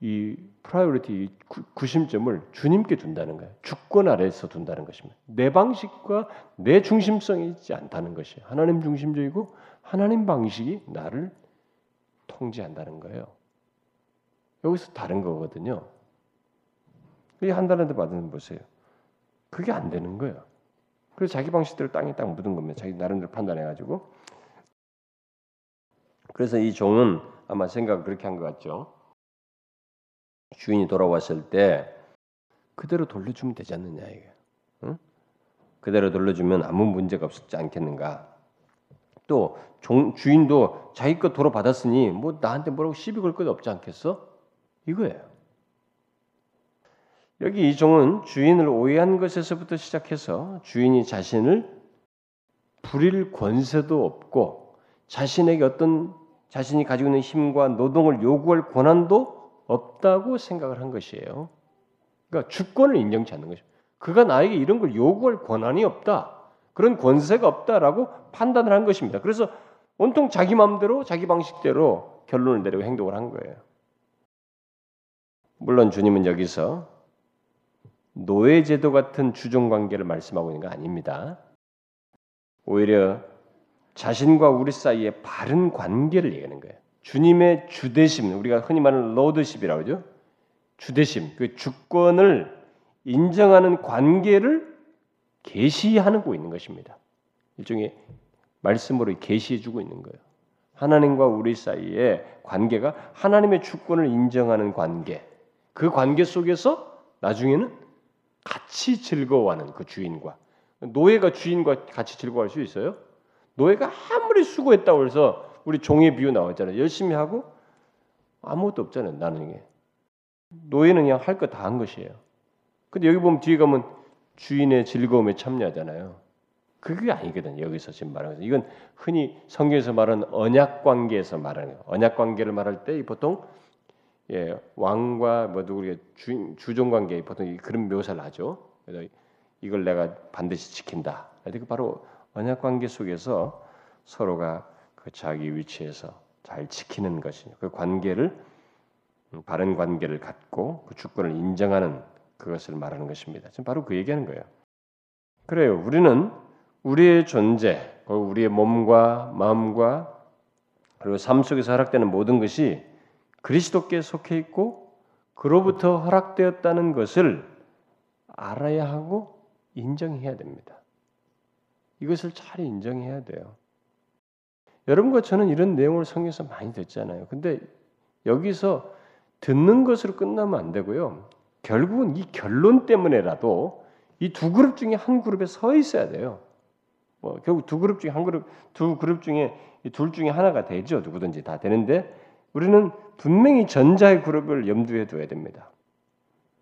이 priority 구심점을 주님께 둔다는 거예요. 주권 아래에서 둔다는 것입니다. 내 방식과 내 중심성이 있지 않다는 것이 하나님 중심적이고 하나님 방식이 나를 통제한다는 거예요. 여기서 다른 거거든요. 한 달란트 받은 보세요. 그게 안 되는 거예요. 그래서 자기 방식대로 땅에 딱 묻은 겁니다. 자기 나름대로 판단해 가지고. 그래서 이 종은 아마 생각을 그렇게 한 것 같죠. 주인이 돌아왔을 때 그대로 돌려주면 되지 않느냐 이게. 응? 그대로 돌려주면 아무 문제가 없지 않겠는가. 또 종, 주인도 자기 것 돌아받았으니 뭐 나한테 뭐라고 시비 걸 것도 없지 않겠어? 이거예요. 여기 이 종은 주인을 오해한 것에서부터 시작해서 주인이 자신을 부릴 권세도 없고 자신에게 어떤 자신이 가지고 있는 힘과 노동을 요구할 권한도 없다고 생각을 한 것이에요. 그러니까 주권을 인정치 않는 것이죠. 그가 나에게 이런 걸 요구할 권한이 없다. 그런 권세가 없다라고 판단을 한 것입니다. 그래서 온통 자기 마음대로 자기 방식대로 결론을 내리고 행동을 한 거예요. 물론 주님은 여기서 노예 제도 같은 주종 관계를 말씀하고 있는 거 아닙니다. 오히려 자신과 우리 사이의 바른 관계를 얘기하는 거예요. 주님의 주대심, 우리가 흔히 말하는 로드십이라고 하죠. 주대심, 그 주권을 인정하는 관계를 계시하고 있는 것입니다. 일종의 말씀으로 계시해 주고 있는 거예요. 하나님과 우리 사이의 관계가 하나님의 주권을 인정하는 관계. 그 관계 속에서 나중에는 같이 즐거워하는 그 주인과 노예가 주인과 같이 즐거워할 수 있어요? 노예가 아무리 수고했다고 해서 우리 종의 비유 나왔잖아요. 열심히 하고 아무것도 없잖아요. 나는 게 노예는 그냥 할 거 다 한 것이에요. 근데 여기 보면 뒤에 가면 주인의 즐거움에 참여하잖아요. 그게 아니거든요. 여기서 지금 말하는 거 이건 흔히 성경에서 말하는 언약 관계에서 말하는 거예요. 언약 관계를 말할 때 보통 예, 왕과 뭐 누구의 주, 주종 관계 보통 그런 묘사를 하죠. 그래서 이걸 내가 반드시 지킨다. 그 바로 언약 관계 속에서 서로가 그 자기 위치에서 잘 지키는 것이 그 관계를 음, 바른 관계를 갖고 그 주권을 인정하는 그것을 말하는 것입니다. 지금 바로 그 얘기하는 거예요. 그래요. 우리는 우리의 존재, 우리의 몸과 마음과 그리고 삶 속에서 허락되는 모든 것이 그리스도께 속해 있고 그로부터 허락되었다는 것을 알아야 하고 인정해야 됩니다. 이것을 잘 인정해야 돼요. 여러분과 저는 이런 내용을 성경에서 많이 듣잖아요. 근데 여기서 듣는 것으로 끝나면 안 되고요. 결국은 이 결론 때문에라도 이 두 그룹 중에 한 그룹에 서 있어야 돼요. 뭐 결국 두 그룹 중에 한 그룹, 두 그룹 중에 둘 중에 하나가 되죠. 누구든지 다 되는데 우리는 분명히 전자의 그룹을 염두에 둬야 됩니다.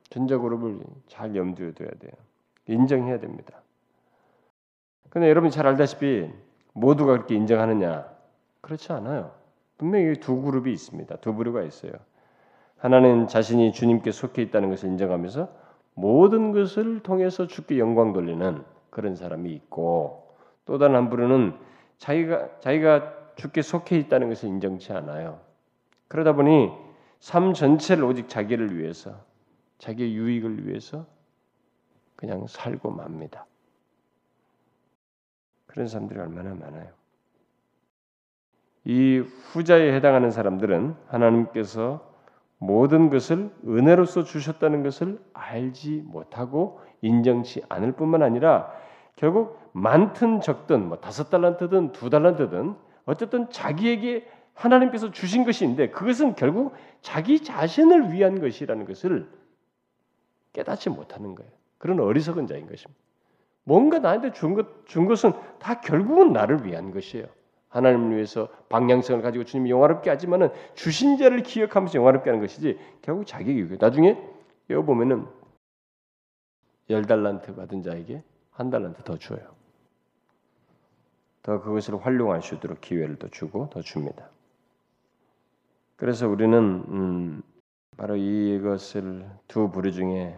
전자 그룹을 잘 염두에 둬야 돼요. 인정해야 됩니다. 근데 여러분이 잘 알다시피 모두가 그렇게 인정하느냐? 그렇지 않아요. 분명히 두 그룹이 있습니다. 두 부류가 있어요. 하나는 자신이 주님께 속해 있다는 것을 인정하면서 모든 것을 통해서 주께 영광 돌리는 그런 사람이 있고 또 다른 한 부류는 자기가 자기가 주께 속해 있다는 것을 인정치 않아요. 그러다 보니 삶 전체를 오직 자기를 위해서 자기의 유익을 위해서 그냥 살고 맙니다. 그런 사람들이 얼마나 많아요. 이 후자에 해당하는 사람들은 하나님께서 모든 것을 은혜로서 주셨다는 것을 알지 못하고 인정치 않을 뿐만 아니라 결국 많든 적든 뭐 다섯 달란트든 두 달란트든 어쨌든 자기에게 하나님께서 주신 것인데 그것은 결국 자기 자신을 위한 것이라는 것을 깨닫지 못하는 거예요. 그런 어리석은 자인 것입니다. 뭔가 나한테 준, 것, 준 것은 다 결국은 나를 위한 것이에요. 하나님을 위해서 방향성을 가지고 주님이 영화롭게 하지만은 주신 자를 기억하면서 영화롭게 하는 것이지 결국 자기에게 유익. 나중에 여기 보면은 열 달란트 받은 자에게 한 달란트 더 줘요. 더 그것을 활용할 수 있도록 기회를 더 주고 더 줍니다. 그래서 우리는 음, 바로 이것을 두 부류 중에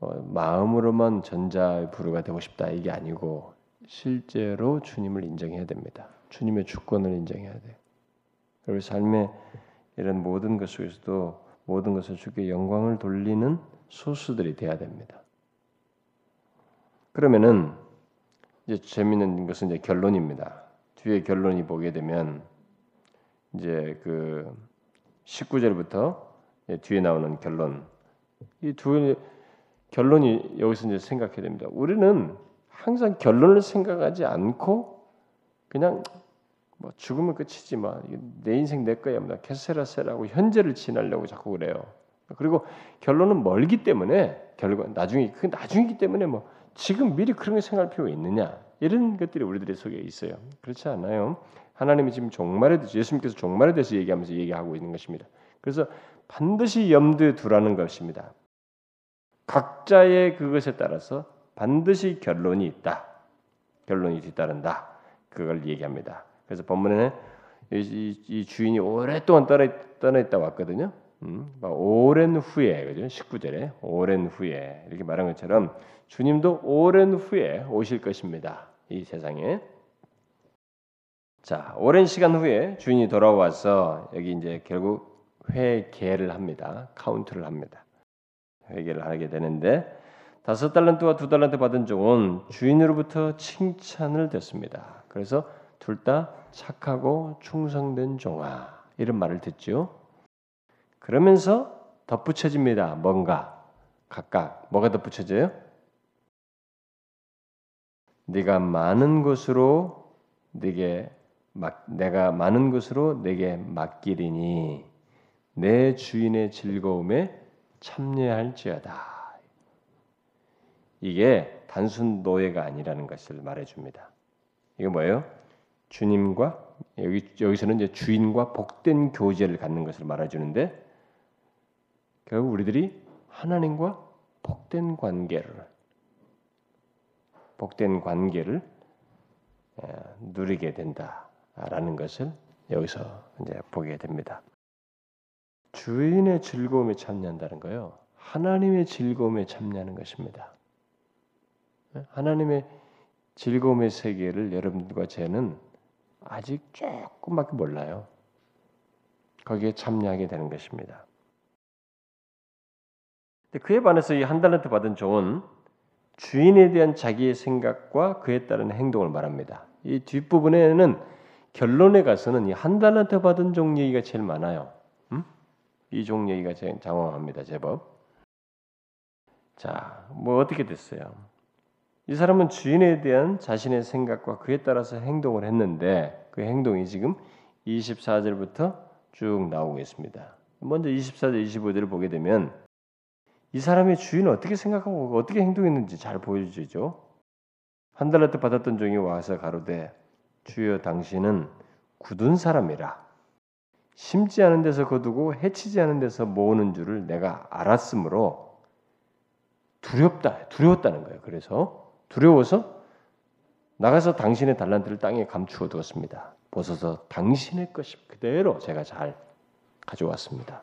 어, 마음으로만 전자의 부류가 되고 싶다 이게 아니고 실제로 주님을 인정해야 됩니다. 주님의 주권을 인정해야 돼요. 그리고 삶의 이런 모든 것 속에서도 모든 것을 주께 영광을 돌리는 소수들이 돼야 됩니다. 그러면은 이제 재미있는 것은 이제 결론입니다. 뒤에 결론이 보게 되면 이제 그 19절부터 뒤에 나오는 결론 이 두 결론이 여기서 이제 생각해야 됩니다. 우리는 항상 결론을 생각하지 않고 그냥 뭐 죽으면 끝이지 뭐내 인생 내 거야 뭐 캐세라세라고 현재를 지나려고 자꾸 그래요. 그리고 결론은 멀기 때문에 결과 나중에 그 나중이기 때문에 뭐 지금 미리 그런 걸 생각할 필요가 있느냐 이런 것들이 우리들의 속에 있어요. 그렇지 않아요? 하나님이 지금 종말에 대해서 예수님께서 종말에 대해서 얘기하면서 얘기하고 있는 것입니다. 그래서 반드시 염두에 두라는 것입니다. 각자의 그것에 따라서 반드시 결론이 있다. 결론이 뒤따른다. 그걸 얘기합니다. 그래서 본문에는 이, 이, 이 주인이 오랫동안 떠나, 떠나 있다 왔거든요. 음, 오랜 후에 그죠? 19절에 오랜 후에 이렇게 말한 것처럼 주님도 오랜 후에 오실 것입니다. 이 세상에. 자, 오랜 시간 후에 주인이 돌아와서 여기 이제 결국 회개를 합니다. 카운트를 합니다. 회개를 하게 되는데 다섯 달란트와 두 달란트 받은 종은 주인으로부터 칭찬을 듣습니다. 그래서 둘 다 착하고 충성된 종아 이런 말을 듣죠. 그러면서 덧붙여집니다. 뭔가 각각 뭐가 덧붙여져요? 네가 많은 것으로 네게 막 내가 많은 것으로 내게 맡기리니 내 주인의 즐거움에 참여할지어다. 이게 단순 노예가 아니라는 것을 말해줍니다. 이거 뭐예요? 주님과 여기 여기서는 이제 주인과 복된 교제를 갖는 것을 말해주는데 결국 우리들이 하나님과 복된 관계를 복된 관계를 누리게 된다라는 것을 여기서 이제 보게 됩니다. 주인의 즐거움에 참여한다는 거요. 하나님의 즐거움에 참여하는 것입니다. 하나님의 즐거움의 세계를 여러분과 저는 아직 조금밖에 몰라요. 거기에 참여하게 되는 것입니다. 그에 반해서 이 한 달란트 받은 종은 주인에 대한 자기의 생각과 그에 따른 행동을 말합니다. 이 뒷부분에는 결론에 가서는 이 한 달란트 받은 종 얘기가 제일 많아요. 음? 이종 얘기가 제일 장황합니다. 제법. 자, 뭐 어떻게 됐어요? 이 사람은 주인에 대한 자신의 생각과 그에 따라서 행동을 했는데 그 행동이 지금 24절부터 쭉 나오고 있습니다. 먼저 24절, 25절을 보게 되면 이 사람의 주인은 어떻게 생각하고 어떻게 행동했는지 잘 보여주죠. 한 달란트 받았던 종이 와서 가로되 주여 당신은 굳은 사람이라 심지 않은 데서 거두고 해치지 않은 데서 모으는 줄을 내가 알았으므로 두렵다 두려웠다는 거예요. 그래서 두려워서 나가서 당신의 달란트를 땅에 감추어 두었습니다. 벗어서 당신의 것이 그대로 제가 잘 가져왔습니다.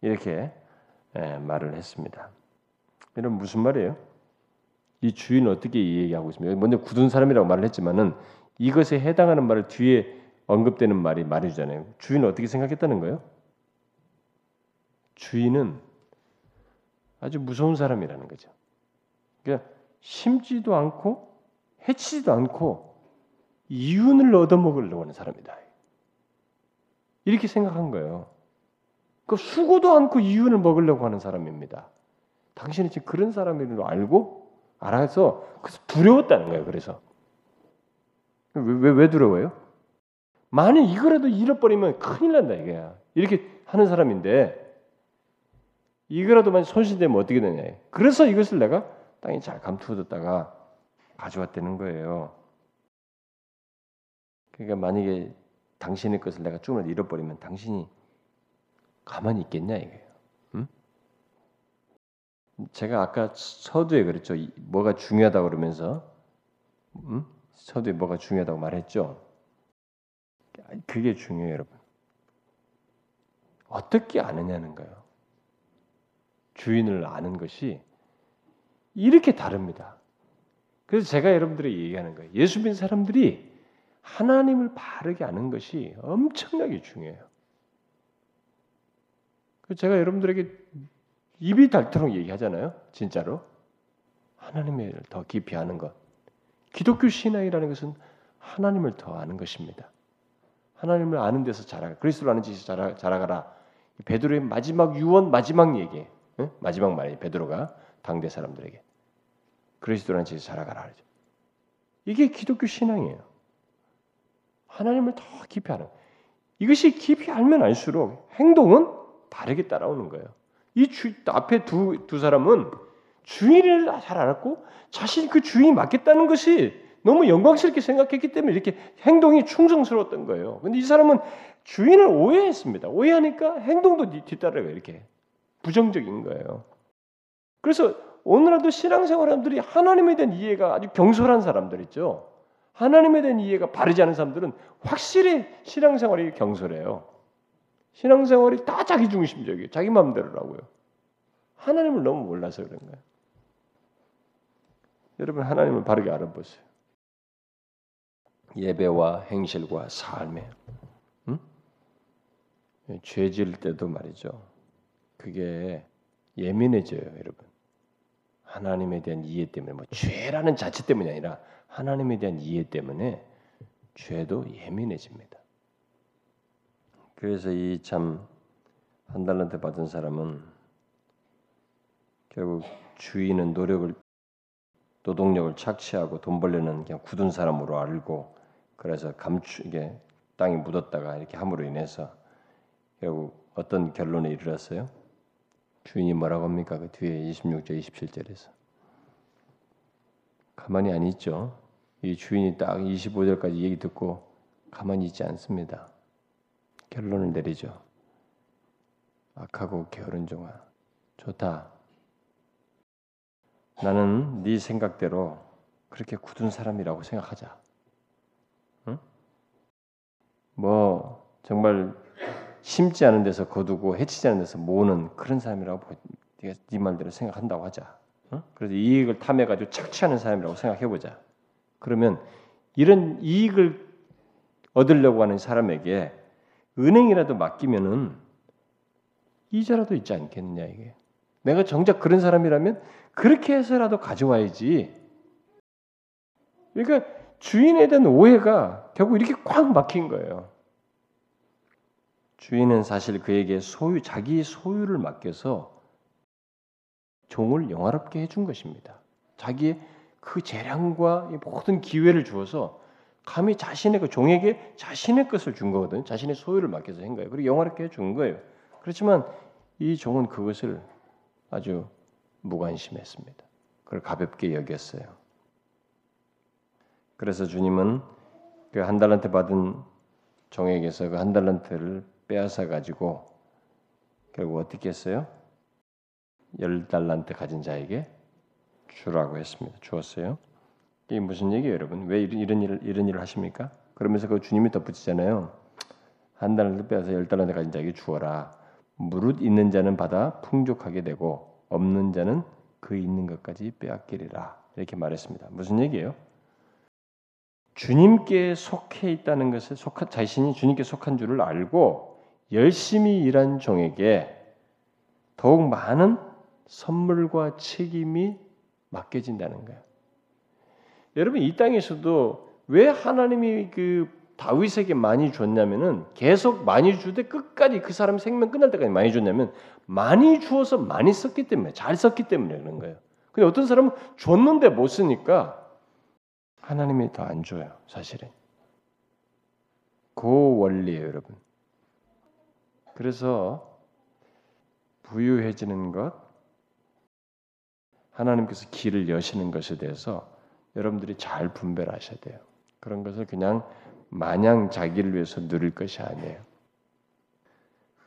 이렇게 예, 말을 했습니다. 이런 무슨 말이에요? 이 주인은 어떻게 얘기하고 있습니까? 먼저 굳은 사람이라고 말을 했지만은 이것에 해당하는 말을 뒤에 언급되는 말이 말해주잖아요. 주인은 어떻게 생각했다는 거예요? 주인은 아주 무서운 사람이라는 거죠. 그러니까 심지도 않고 해치지도 않고 이윤을 얻어먹으려고 하는 사람이다. 이렇게 생각한 거예요. 그 수고도 않고 이윤을 먹으려고 하는 사람입니다. 당신이 지금 그런 사람인 줄 알고 알아서 그래서 두려웠다는 거예요. 그래서 왜, 왜, 왜 두려워요? 만약 이거라도 잃어버리면 큰일 난다 이게 이렇게 하는 사람인데 이거라도 만약 손실되면 어떻게 되냐. 그래서 이것을 내가 땅에 잘 감투어뒀다가 가져왔다는 거예요. 그러니까 만약에 당신의 것을 내가 조금만 잃어버리면 당신이 가만히 있겠냐 이게요. 응? 제가 아까 서두에 그랬죠. 뭐가 중요하다 그러면서 응? 서두에 뭐가 중요하다고 말했죠. 그게 중요해요, 여러분. 어떻게 아느냐는 거예요. 주인을 아는 것이 이렇게 다릅니다. 그래서 제가 여러분들에게 얘기하는 거예요. 예수 믿는 사람들이 하나님을 바르게 아는 것이 엄청나게 중요해요. 제가 여러분들에게 입이 닳도록 얘기하잖아요. 진짜로. 하나님을 더 깊이 아는 것. 기독교 신앙이라는 것은 하나님을 더 아는 것입니다. 하나님을 아는 데서 자라, 그리스도를 아는 데서 자라, 자라가라. 베드로의 마지막 유언, 마지막 얘기, 응? 마지막 말이 베드로가 당대 사람들에게 그리스도라는 데서 자라가라 하죠. 이게 기독교 신앙이에요. 하나님을 더 깊이 아는. 이것이 깊이 알면 알수록 행동은 다르게 따라오는 거예요. 이 주, 앞에 두, 두 사람은 주인을 잘 알았고 자신이 그 주인이 맞겠다는 것이 너무 영광스럽게 생각했기 때문에 이렇게 행동이 충성스러웠던 거예요. 근데 이 사람은 주인을 오해했습니다. 오해하니까 행동도 뒤따라요. 이렇게 부정적인 거예요. 그래서 오늘날도 신앙생활하는들이 하나님에 대한 이해가 아주 경솔한 사람들 있죠. 하나님에 대한 이해가 바르지 않은 사람들은 확실히 신앙생활이 경솔해요. 신앙생활이 다 자기 중심적이에요. 자기 마음대로라고요. 하나님을 너무 몰라서 그런 거예요. 여러분 하나님을 바르게 알아보세요. 예배와 행실과 삶에 응? 죄질 때도 말이죠. 그게 예민해져요, 여러분. 하나님에 대한 이해 때문에 뭐 죄라는 자체 때문이 아니라 하나님에 대한 이해 때문에 죄도 예민해집니다. 그래서 이 참 한 달란트 받은 사람은 결국 주인은 노력을 노동력을 착취하고 돈 벌려는 그냥 굳은 사람으로 알고 그래서 감추 이게 땅에 묻었다가 이렇게 함으로 인해서 결국 어떤 결론에 이르렀어요? 주인이 뭐라고 합니까? 그 뒤에 26절 27절에서 가만히 안 있죠. 이 주인이 딱 25절까지 얘기 듣고 가만히 있지 않습니다. 결론을 내리죠. 악하고 게으른 종아, 좋다. 나는 네 생각대로 그렇게 굳은 사람이라고 생각하자. 응? 뭐 정말 심지 않은 데서 거두고 해치지 않은 데서 모으는 그런 사람이라고 네가 네 말대로 생각한다고 하자. 응? 그래서 이익을 탐해 가지고 착취하는 사람이라고 생각해 보자. 그러면 이런 이익을 얻으려고 하는 사람에게 은행이라도 맡기면은 이자라도 있지 않겠느냐 이게. 내가 정작 그런 사람이라면 그렇게 해서라도 가져와야지. 그러니까 주인에 대한 오해가 결국 이렇게 꽉 막힌 거예요. 주인은 사실 그에게 소유 자기 소유를 맡겨서 종을 영화롭게 해준 것입니다. 자기의 그 재량과 모든 기회를 주어서 감히 자신의 그 종에게 자신의 것을 준 거거든. 자신의 소유를 맡겨서 한 거예요. 그리고 영화롭게 해준 거예요. 그렇지만 이 종은 그것을 아주 무관심했습니다. 그걸 가볍게 여겼어요. 그래서 주님은 그 한 달란트 받은 종에게서 그 한 달란트를 빼앗아 가지고 결국 어떻게 했어요? 열 달란트 가진 자에게 주라고 했습니다. 주었어요. 이게 무슨 얘기예요, 여러분? 왜 이런, 이런 이런 일을 하십니까? 그러면서 그 주님이 덧붙이잖아요. 한 달란트 빼앗아 열 달란트 가진 자에게 주어라. 무릇 있는 자는 받아 풍족하게 되고 없는 자는 그 있는 것까지 빼앗기리라. 이렇게 말했습니다. 무슨 얘기예요? 주님께 속해 있다는 것을 속한 자신이 주님께 속한 줄을 알고 열심히 일한 종에게 더욱 많은 선물과 책임이 맡겨진다는 거예요. 여러분 이 땅에서도 왜 하나님이 그 다윗에게 많이 줬냐면은 계속 많이 주되 끝까지 그 사람 생명 끝날 때까지 많이 줬냐면 많이 주어서 많이 썼기 때문에 잘 썼기 때문에 그런 거예요. 근데 어떤 사람은 줬는데 못 쓰니까 하나님이 더 안 줘요, 사실은. 그 원리예요, 여러분. 그래서 부유해지는 것, 하나님께서 길을 여시는 것에 대해서 여러분들이 잘 분별하셔야 돼요. 그런 것을 그냥 마냥 자기를 위해서 누릴 것이 아니에요.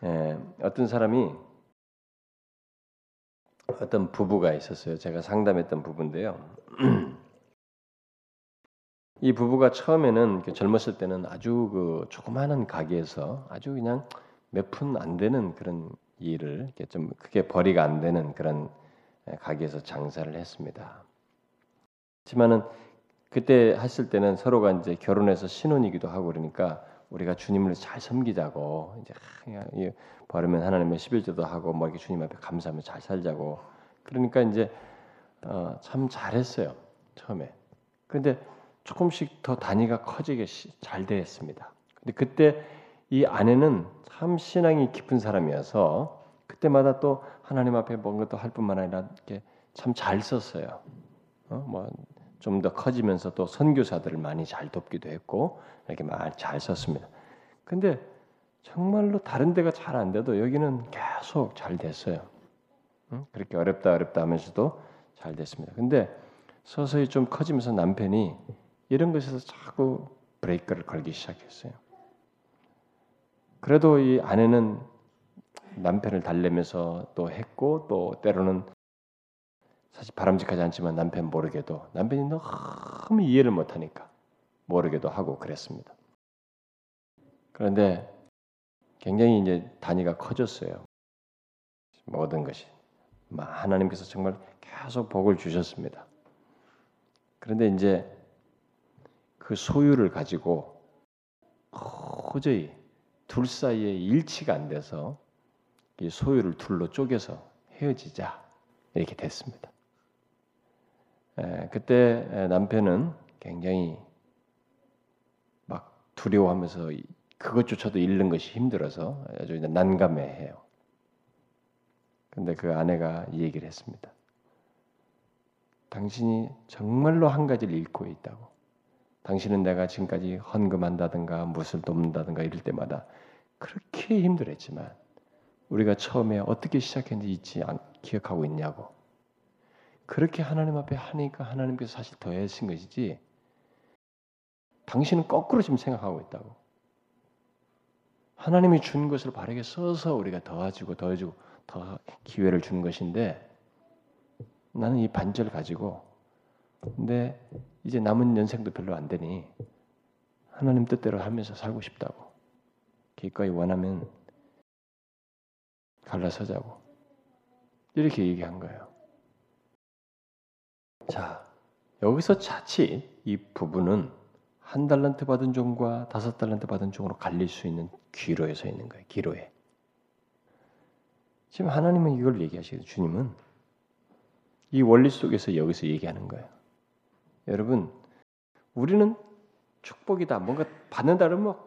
예, 어떤 사람이 어떤 부부가 있었어요. 제가 상담했던 부부인데요. 이 부부가 처음에는 젊었을 때는 아주 그 조그마한 가게에서 아주 그냥 몇 푼 안 되는 그런 일을 이렇게 좀 크게 벌이가 안 되는 그런 가게에서 장사를 했습니다. 하지만은 그때 했을 때는 서로가 이제 결혼해서 신혼이기도 하고 그러니까 우리가 주님을 잘 섬기자고 이제 버리면 하나님의 11조도 하고 뭐 이렇게 주님 앞에 감사하며 잘 살자고 그러니까 이제 어, 참 잘했어요 처음에. 근데 조금씩 더 단위가 커지게 잘 됐습니다. 근데 그때 이 아내는 참 신앙이 깊은 사람이어서 그때마다 또 하나님 앞에 뭔가 할 뿐만 아니라 이렇게 참 잘 썼어요. 어? 뭐좀 더 커지면서 또 선교사들을 많이 잘 돕기도 했고 이렇게 잘 썼습니다. 근데 정말로 다른 데가 잘 안 돼도 여기는 계속 잘 됐어요. 응? 그렇게 어렵다 어렵다 하면서도 잘 됐습니다. 근데 서서히 좀 커지면서 남편이 이런 것에서 자꾸 브레이크를 걸기 시작했어요. 그래도 이 아내는 남편을 달래면서 또 했고 또 때로는 사실 바람직하지 않지만 남편 모르게도 남편이 너무 이해를 못하니까 모르게도 하고 그랬습니다. 그런데 굉장히 이제 단위가 커졌어요. 모든 것이 하나님께서 정말 계속 복을 주셨습니다. 그런데 이제 그 소유를 가지고 도저히 둘 사이에 일치가 안 돼서 이 소유를 둘로 쪼개서 헤어지자 이렇게 됐습니다. 에, 그때 남편은 굉장히 막 두려워하면서 그것조차도 잃는 것이 힘들어서 아주 난감해해요. 근데 그 아내가 이 얘기를 했습니다. 당신이 정말로 한 가지를 잃고 있다고. 당신은 내가 지금까지 헌금한다든가 무엇을 돕는다든가 이럴 때마다 그렇게 힘들었지만 우리가 처음에 어떻게 시작했는지 잊지 않, 기억하고 있냐고. 그렇게 하나님 앞에 하니까 하나님께서 사실 더해신 것이지. 당신은 거꾸로 지금 생각하고 있다고. 하나님이 준 것을 바르게 써서 우리가 더해지고 더해지고 더 기회를 주는 것인데 나는 이 반절 가지고 근데 이제 남은 연생도 별로 안 되니 하나님 뜻대로 하면서 살고 싶다고 기꺼이 원하면 갈라서자고 이렇게 얘기한 거예요. 자 여기서 자칫 이 부부는 한 달란트 받은 종과 다섯 달란트 받은 종으로 갈릴 수 있는 기로에 서 있는 거예요. 기로에. 지금 하나님은 이걸 얘기하시고 주님은 이 원리 속에서 여기서 얘기하는 거예요. 여러분, 우리는 축복이다. 뭔가 받는다 그러면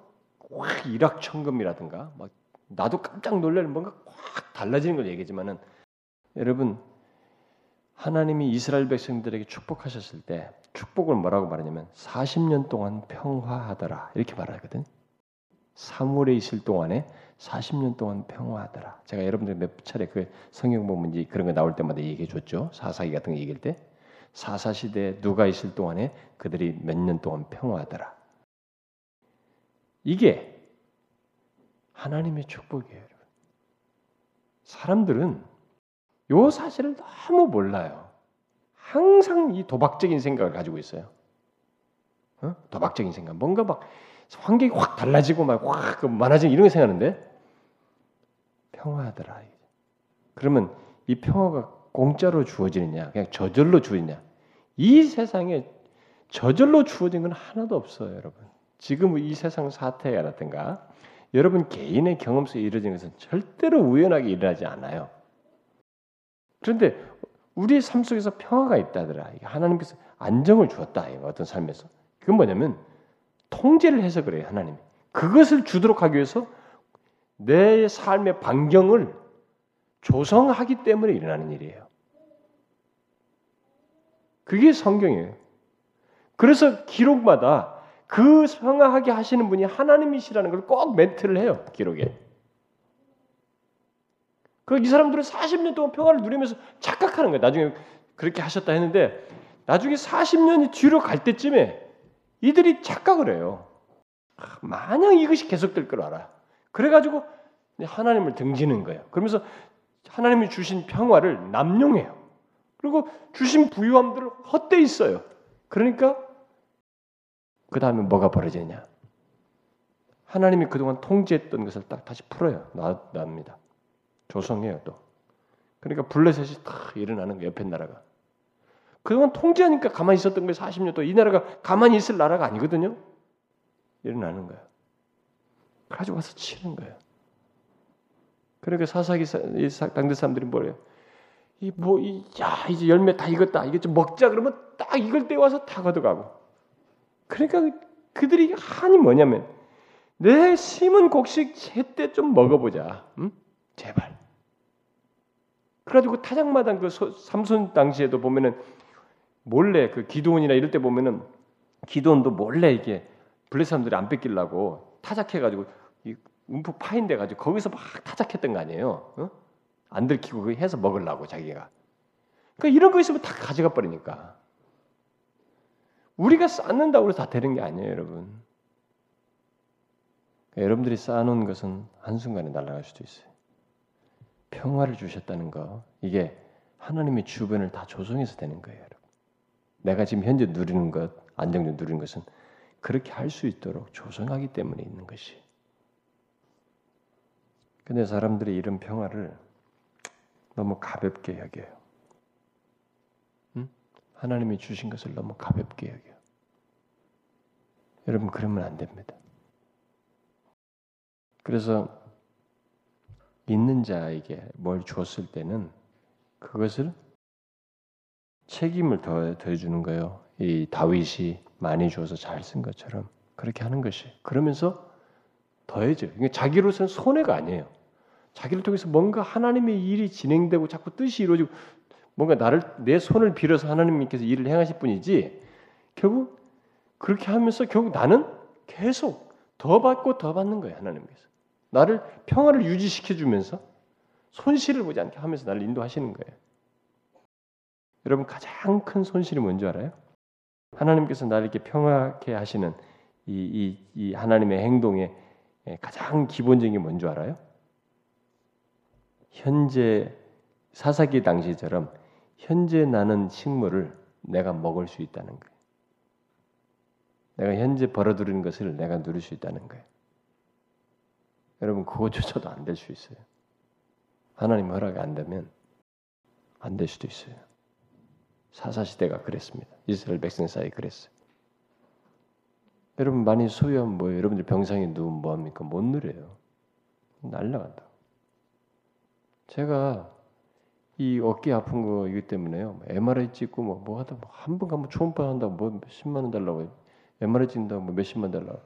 확 일확천금이라든가 막 나도 깜짝 놀라는 뭔가 확 달라지는 걸 얘기지만은 여러분 하나님이 이스라엘 백성들에게 축복하셨을 때 축복을 뭐라고 말하냐면 40년 동안 평화하더라 이렇게 말하거든. 사물에 있을 동안에 40년 동안 평화하더라. 제가 여러분들 몇 차례 그 성경 이제 그런 거 나올 때마다 얘기해 줬죠. 사사기 같은 거 얘기할 때 사사 시대에 누가 있을 동안에 그들이 몇 년 동안 평화하더라. 이게 하나님의 축복이에요, 여러분. 사람들은 요 사실을 너무 몰라요. 항상 이 도박적인 생각을 가지고 있어요. 어? 도박적인 생각. 뭔가 막 환경이 확 달라지고 막확 그 많아지는 이런 거 생각하는데 평화하더라. 그러면 이 평화가 공짜로 주어지느냐, 그냥 저절로 주어지냐? 이 세상에 저절로 주어진 건 하나도 없어요, 여러분. 지금 이 세상 사태라든가 여러분 개인의 경험 속에 이루어진 것은 절대로 우연하게 일어나지 않아요. 그런데 우리의 삶 속에서 평화가 있다더라. 하나님께서 안정을 주었다. 어떤 삶에서. 그건 뭐냐면 통제를 해서 그래요, 하나님이. 그것을 주도록 하기 위해서 내 삶의 반경을 조성하기 때문에 일어나는 일이에요. 그게 성경이에요. 그래서 기록마다 그 성화하게 하시는 분이 하나님이시라는 걸 꼭 멘트를 해요, 기록에. 그 이 사람들은 40년 동안 평화를 누리면서 착각하는 거예요. 나중에 그렇게 하셨다 했는데 나중에 40년이 뒤로 갈 때쯤에 이들이 착각을 해요. 마냥 이것이 계속될 걸 알아. 그래가지고 하나님을 등지는 거예요. 그러면서 하나님이 주신 평화를 남용해요. 그리고 주신 부유함들을 헛되이 써요. 그러니까 그 다음에 뭐가 벌어지냐? 하나님이 그동안 통제했던 것을 딱 다시 풀어요. 납니다. 조성해요 또. 그러니까 블레셋이 탁 일어나는 거예요. 옆에 나라가. 그동안 통제하니까 가만히 있었던 거예요. 40년 동안. 이 나라가 가만히 있을 나라가 아니거든요. 일어나는 거예요. 가지고 와서 치는 거예요. 그러니까 사사기 당대 사람들이 뭐래요? 이 뭐, 이, 야, 이제 열매 다 익었다. 이게 좀 먹자. 그러면 딱 익을 때 와서 다 걷어가고. 그러니까 그들이 한이 뭐냐면, 내 심은 곡식 제때 좀 먹어보자. 응? 제발. 그래가지고 타작마당 그 삼손 당시에도 보면은 몰래 그 기도원이나 이럴 때 보면은 기도원도 몰래 이게 블레 사람들이 안 뺏기려고 타작해가지고 이 움푹 파인돼 가지고 거기서 막 타작했던 거 아니에요? 어? 안 들키고 해서 먹으려고 자기가. 그러니까 이런 거 있으면 다 가져가 버리니까. 우리가 쌓는다고 해서 다 되는 게 아니에요, 여러분. 그러니까 여러분들이 쌓아놓은 것은 한순간에 날아갈 수도 있어요. 평화를 주셨다는 거, 이게 하나님의 주변을 다 조성해서 되는 거예요, 여러분. 내가 지금 현재 누리는 것, 안정적 누리는 것은 그렇게 할 수 있도록 조성하기 때문에 있는 것이. 근데 사람들이 이런 평화를 너무 가볍게 여겨요. 응? 하나님이 주신 것을 너무 가볍게 여겨요. 여러분 그러면 안 됩니다. 그래서 있는 자에게 뭘 줬을 때는 그것을 책임을 더, 더 주는 거예요. 이 다윗이 많이 줘서 잘 쓴 것처럼 그렇게 하는 것이. 그러면서 더해져요. 이게 자기로서는 손해가 아니에요. 자기를 통해서 뭔가 하나님의 일이 진행되고 자꾸 뜻이 이루어지고 뭔가 나를 내 손을 빌어서 하나님께서 일을 행하실 뿐이지 결국 그렇게 하면서 결국 나는 계속 더 받고 더 받는 거예요 하나님께서 나를 평화를 유지시켜 주면서 손실을 보지 않게 하면서 나를 인도하시는 거예요. 여러분 가장 큰 손실이 뭔지 알아요? 하나님께서 나를 이렇게 평화케 하시는 이, 이, 이 하나님의 행동의 가장 기본적인 게 뭔지 알아요? 현재 사사기 당시처럼 현재 나는 식물을 내가 먹을 수 있다는 거예요. 내가 현재 벌어들이는 것을 내가 누릴 수 있다는 거예요. 여러분 그것조차도 안 될 수 있어요. 하나님 허락이 안 되면 안 될 수도 있어요. 사사 시대가 그랬습니다. 이스라엘 백성 사이 그랬어요. 여러분 많이 소유하면 뭐예요? 여러분들 병상에 누우면 뭐합니까? 못 누려요. 날라간다. 제가 이 어깨 아픈 거 이거 때문에요. MRI 찍고 뭐, 뭐 하다 뭐 한번 가면 초음파 한다고 뭐 십만 원 달라고 MRI 찍는다고 뭐 몇십만 달라고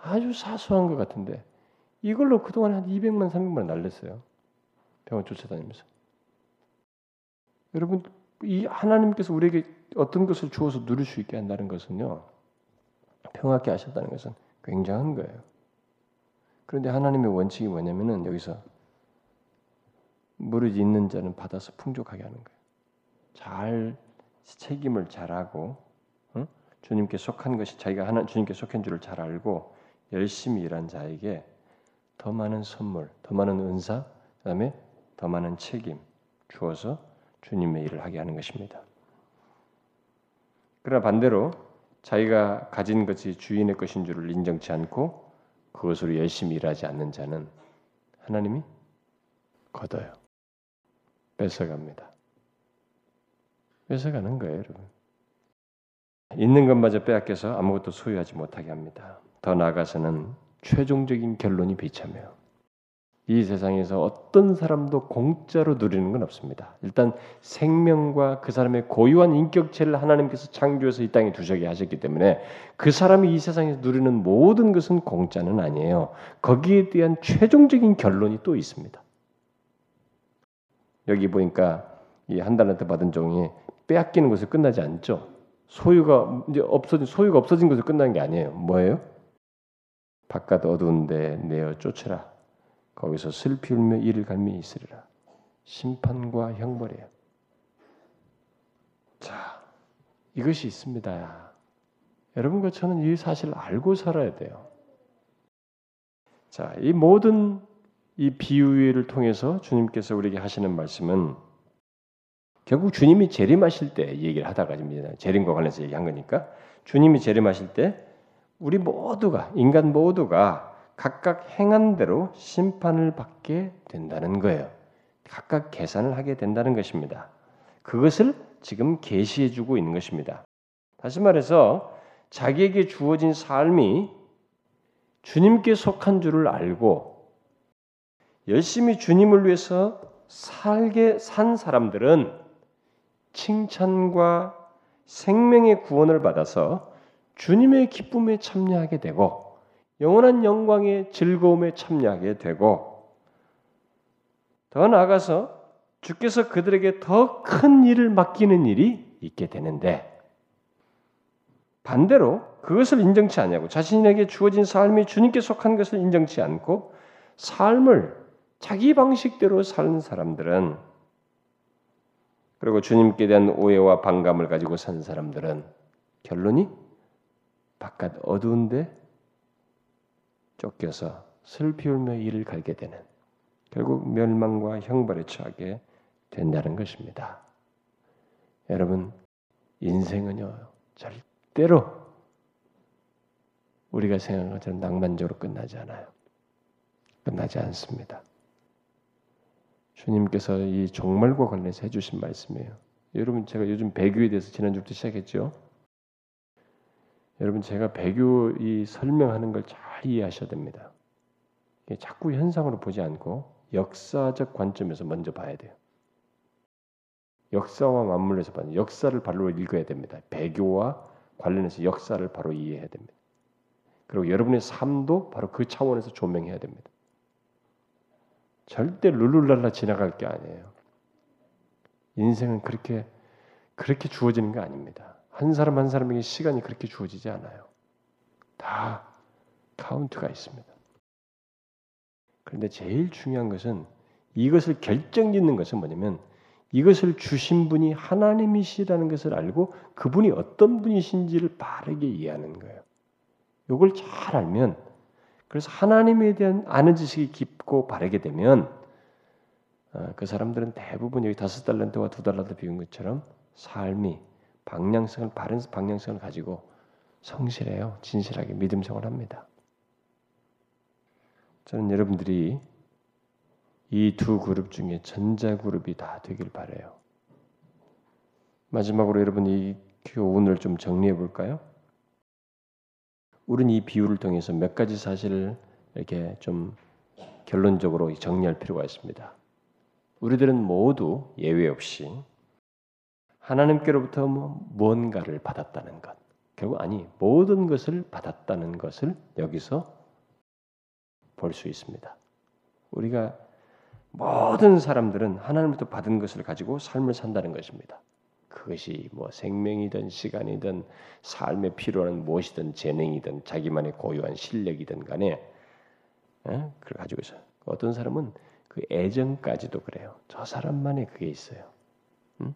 아주 사소한 것 같은데 이걸로 그동안 한 200만 300만 원 날렸어요. 병원 쫓아다니면서. 여러분 이 하나님께서 우리에게 어떤 것을 주어서 누릴 수 있게 한다는 것은요. 평화롭게 하셨다는 것은 굉장한 거예요. 그런데 하나님의 원칙이 뭐냐면은 여기서 무릇 있는 자는 받아서 풍족하게 하는 거예요. 잘 책임을 잘하고 응? 주님께 속한 것이 자기가 하나 주님께 속한 줄을 잘 알고 열심히 일한 자에게 더 많은 선물, 더 많은 은사, 그다음에 더 많은 책임 주어서 주님의 일을 하게 하는 것입니다. 그러나 반대로 자기가 가진 것이 주인의 것인 줄을 인정치 않고 그것으로 열심히 일하지 않는 자는 하나님이 걷어요. 뺏어갑니다. 뺏어가는 거예요, 여러분. 있는 것마저 빼앗겨서 아무것도 소유하지 못하게 합니다. 더 나아가서는 최종적인 결론이 비참해요. 이 세상에서 어떤 사람도 공짜로 누리는 건 없습니다. 일단 생명과 그 사람의 고유한 인격체를 하나님께서 창조해서 이 땅에 두셔게 하셨기 때문에 그 사람이 이 세상에서 누리는 모든 것은 공짜는 아니에요. 거기에 대한 최종적인 결론이 또 있습니다. 여기 보니까 이 한 달한테 받은 종이 빼앗기는 것을 끝나지 않죠. 소유가 이제 없어진 소유가 없어진 것을 끝난 게 아니에요. 뭐예요? 바깥 어두운데 내어 쫓으라. 거기서 슬피 울며 이를 갈미 있으리라. 심판과 형벌이에요. 자, 이것이 있습니다. 여러분과 저는 이 사실을 알고 살아야 돼요. 자, 이 모든 이 비유를 통해서 주님께서 우리에게 하시는 말씀은 결국 주님이 재림하실 때 얘기를 하다가 재림과 관련해서 얘기한 거니까 주님이 재림하실 때 우리 모두가 인간 모두가 각각 행한 대로 심판을 받게 된다는 거예요. 각각 계산을 하게 된다는 것입니다. 그것을 지금 계시해 주고 있는 것입니다. 다시 말해서 자기에게 주어진 삶이 주님께 속한 줄을 알고 열심히 주님을 위해서 살게 산 사람들은 칭찬과 생명의 구원을 받아서 주님의 기쁨에 참여하게 되고 영원한 영광의 즐거움에 참여하게 되고 더 나아가서 주께서 그들에게 더 큰 일을 맡기는 일이 있게 되는데 반대로 그것을 인정치 않냐고 자신에게 주어진 삶이 주님께 속한 것을 인정치 않고 삶을 자기 방식대로 사는 사람들은 그리고 주님께 대한 오해와 반감을 가지고 산 사람들은 결론이 바깥 어두운데 쫓겨서 슬피 울며 이를 갈게 되는 결국 멸망과 형벌에 처하게 된다는 것입니다. 여러분, 인생은요, 절대로 우리가 생각하는 것처럼 낭만적으로 끝나지 않아요. 끝나지 않습니다. 주님께서 이 종말과 관련해서 해주신 말씀이에요. 여러분, 제가 요즘 배교에 대해서 지난주부터 시작했죠. 여러분, 제가 배교 이 설명하는 걸 잘 이해하셔야 됩니다. 자꾸 현상으로 보지 않고 역사적 관점에서 먼저 봐야 돼요. 역사와 맞물려서 봐야 돼요. 역사를 바로 읽어야 됩니다. 배교와 관련해서 역사를 바로 이해해야 됩니다. 그리고 여러분의 삶도 바로 그 차원에서 조명해야 됩니다. 절대 룰루랄라 지나갈 게 아니에요. 인생은 그렇게 그렇게 주어지는 게 아닙니다. 한 사람 한 사람에게 시간이 그렇게 주어지지 않아요. 다 카운트가 있습니다. 그런데 제일 중요한 것은 이것을 결정짓는 것은 뭐냐면 이것을 주신 분이 하나님이시라는 것을 알고 그분이 어떤 분이신지를 바르게 이해하는 거예요. 이걸 잘 알면 그래서 하나님에 대한 아는 지식이 깊고 바르게 되면 어, 그 사람들은 대부분 여기 다섯 달란트와 두 달란트 비운 것처럼 삶이 방향성을 바른 방향성을 가지고 성실해요. 진실하게 믿음 생활합니다. 저는 여러분들이 이 두 그룹 중에 전자 그룹이 다 되길 바래요. 마지막으로 여러분 이 교훈을 좀 정리해 볼까요? 우리는 이 비유를 통해서 몇 가지 사실을 이렇게 좀 결론적으로 정리할 필요가 있습니다. 우리들은 모두 예외 없이 하나님께로부터 무언가를 받았다는 것. 결국 아니 모든 것을 받았다는 것을 여기서 볼 수 있습니다. 우리가 모든 사람들은 하나님부터 받은 것을 가지고 삶을 산다는 것입니다. 그것이 뭐 생명이든 시간이든 삶에 필요한 무엇이든 재능이든 자기만의 고유한 실력이든 간에 에? 그걸 가지고 있어요. 어떤 사람은 그 애정까지도 그래요. 저 사람만의 그게 있어요. 응?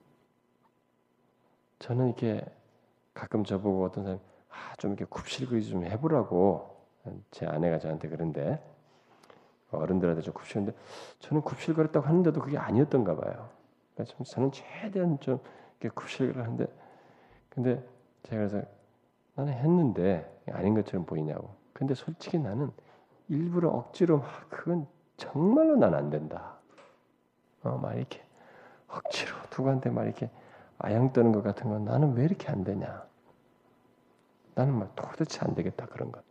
저는 이렇게 가끔 저보고 어떤 사람 아, 좀 이렇게 굽실거리 좀 해보라고 제 아내가 저한테 그런데 어른들한테 좀 굽실는데 저는 굽실거렸다고 하는데도 그게 아니었던가 봐요. 그러니까 저는 최대한 좀 굽실거리 하는데 근데 제가 그래서 나는 했는데 아닌 것처럼 보이냐고. 근데 솔직히 나는 일부러 억지로 막 그건 정말로 난 안 된다. 어, 막 이렇게 억지로 누구한테 막 이렇게 아양 떠는 것 같은 건 나는 왜 이렇게 안 되냐? 나는 막 도대체 안 되겠다 그런 것.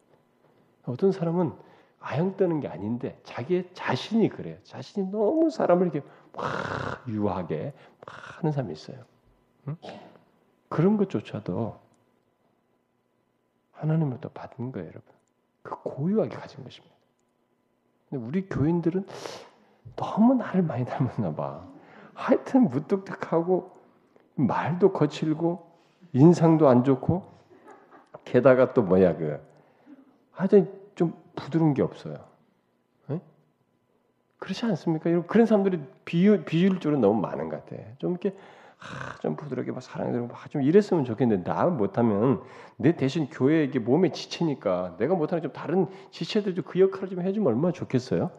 어떤 사람은 아양 떠는 게 아닌데 자기의 자신이 그래요. 자신이 너무 사람을 이렇게 막 유하게 막 하는 사람이 있어요. 응? 그런 것조차도 하나님으로부터 받은 거예요, 여러분. 그 고유하게 가진 것입니다. 근데 우리 교인들은 너무 나를 많이 닮았나 봐. 하여튼 무뚝뚝하고 말도 거칠고 인상도 안 좋고 게다가 또 뭐야 그 하여튼 좀 부드러운 게 없어요. 네? 그렇지 않습니까? 그런 사람들이 비유, 비율적으로 너무 많은 것 같아. 좀 이렇게 아, 좀 부드럽게 막 사랑해주고 아, 좀 이랬으면 좋겠는데 나 못하면 내 대신 교회에 몸에 지치니까 내가 못하는 좀 다른 지체들도 그 역할을 좀 해주면 얼마나 좋겠어요?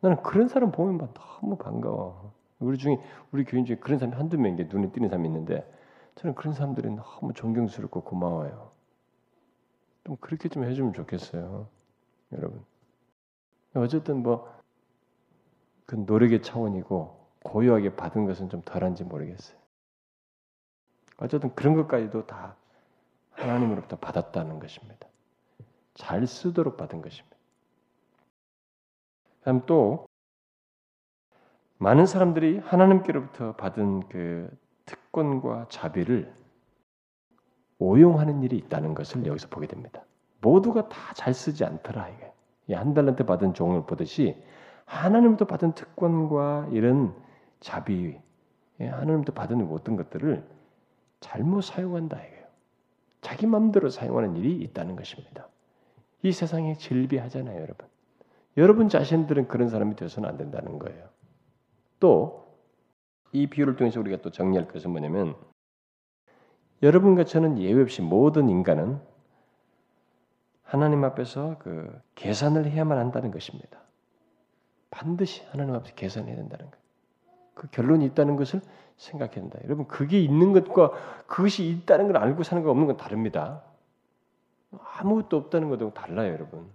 나는 그런 사람 보면 막 너무 반가워. 우리 중에 우리 교인 중에 그런 사람이 한두 명이 눈에 띄는 사람이 있는데 저는 그런 사람들이 너무 존경스럽고 고마워요. 좀 그렇게 좀 해주면 좋겠어요, 여러분. 어쨌든 뭐 그 노력의 차원이고 고유하게 받은 것은 좀 덜한지 모르겠어요. 어쨌든 그런 것까지도 다 하나님으로부터 받았다는 것입니다. 잘 쓰도록 받은 것입니다. 그다음 또 많은 사람들이 하나님께로부터 받은 그 특권과 자비를 오용하는 일이 있다는 것을 여기서 보게 됩니다. 모두가 다 잘 쓰지 않더라 이게. 한 달란트 받은 종을 보듯이 하나님부터 받은 특권과 이런 자비, 하나님부터 받은 모든 것들을 잘못 사용한다 이거예요. 자기 마음대로 사용하는 일이 있다는 것입니다. 이 세상에 질비하잖아요, 여러분. 여러분 자신들은 그런 사람이 되어서는 안 된다는 거예요. 또 이 비유를 통해서 우리가 또 정리할 것은 뭐냐면 여러분과 저는 예외 없이 모든 인간은 하나님 앞에서 그 계산을 해야만 한다는 것입니다. 반드시 하나님 앞에서 계산해야 된다는 것. 그 결론이 있다는 것을 생각해야 된다. 여러분 그게 있는 것과 그것이 있다는 걸 알고 사는 거 없는 건 다릅니다. 아무것도 없다는 것도 달라요, 여러분.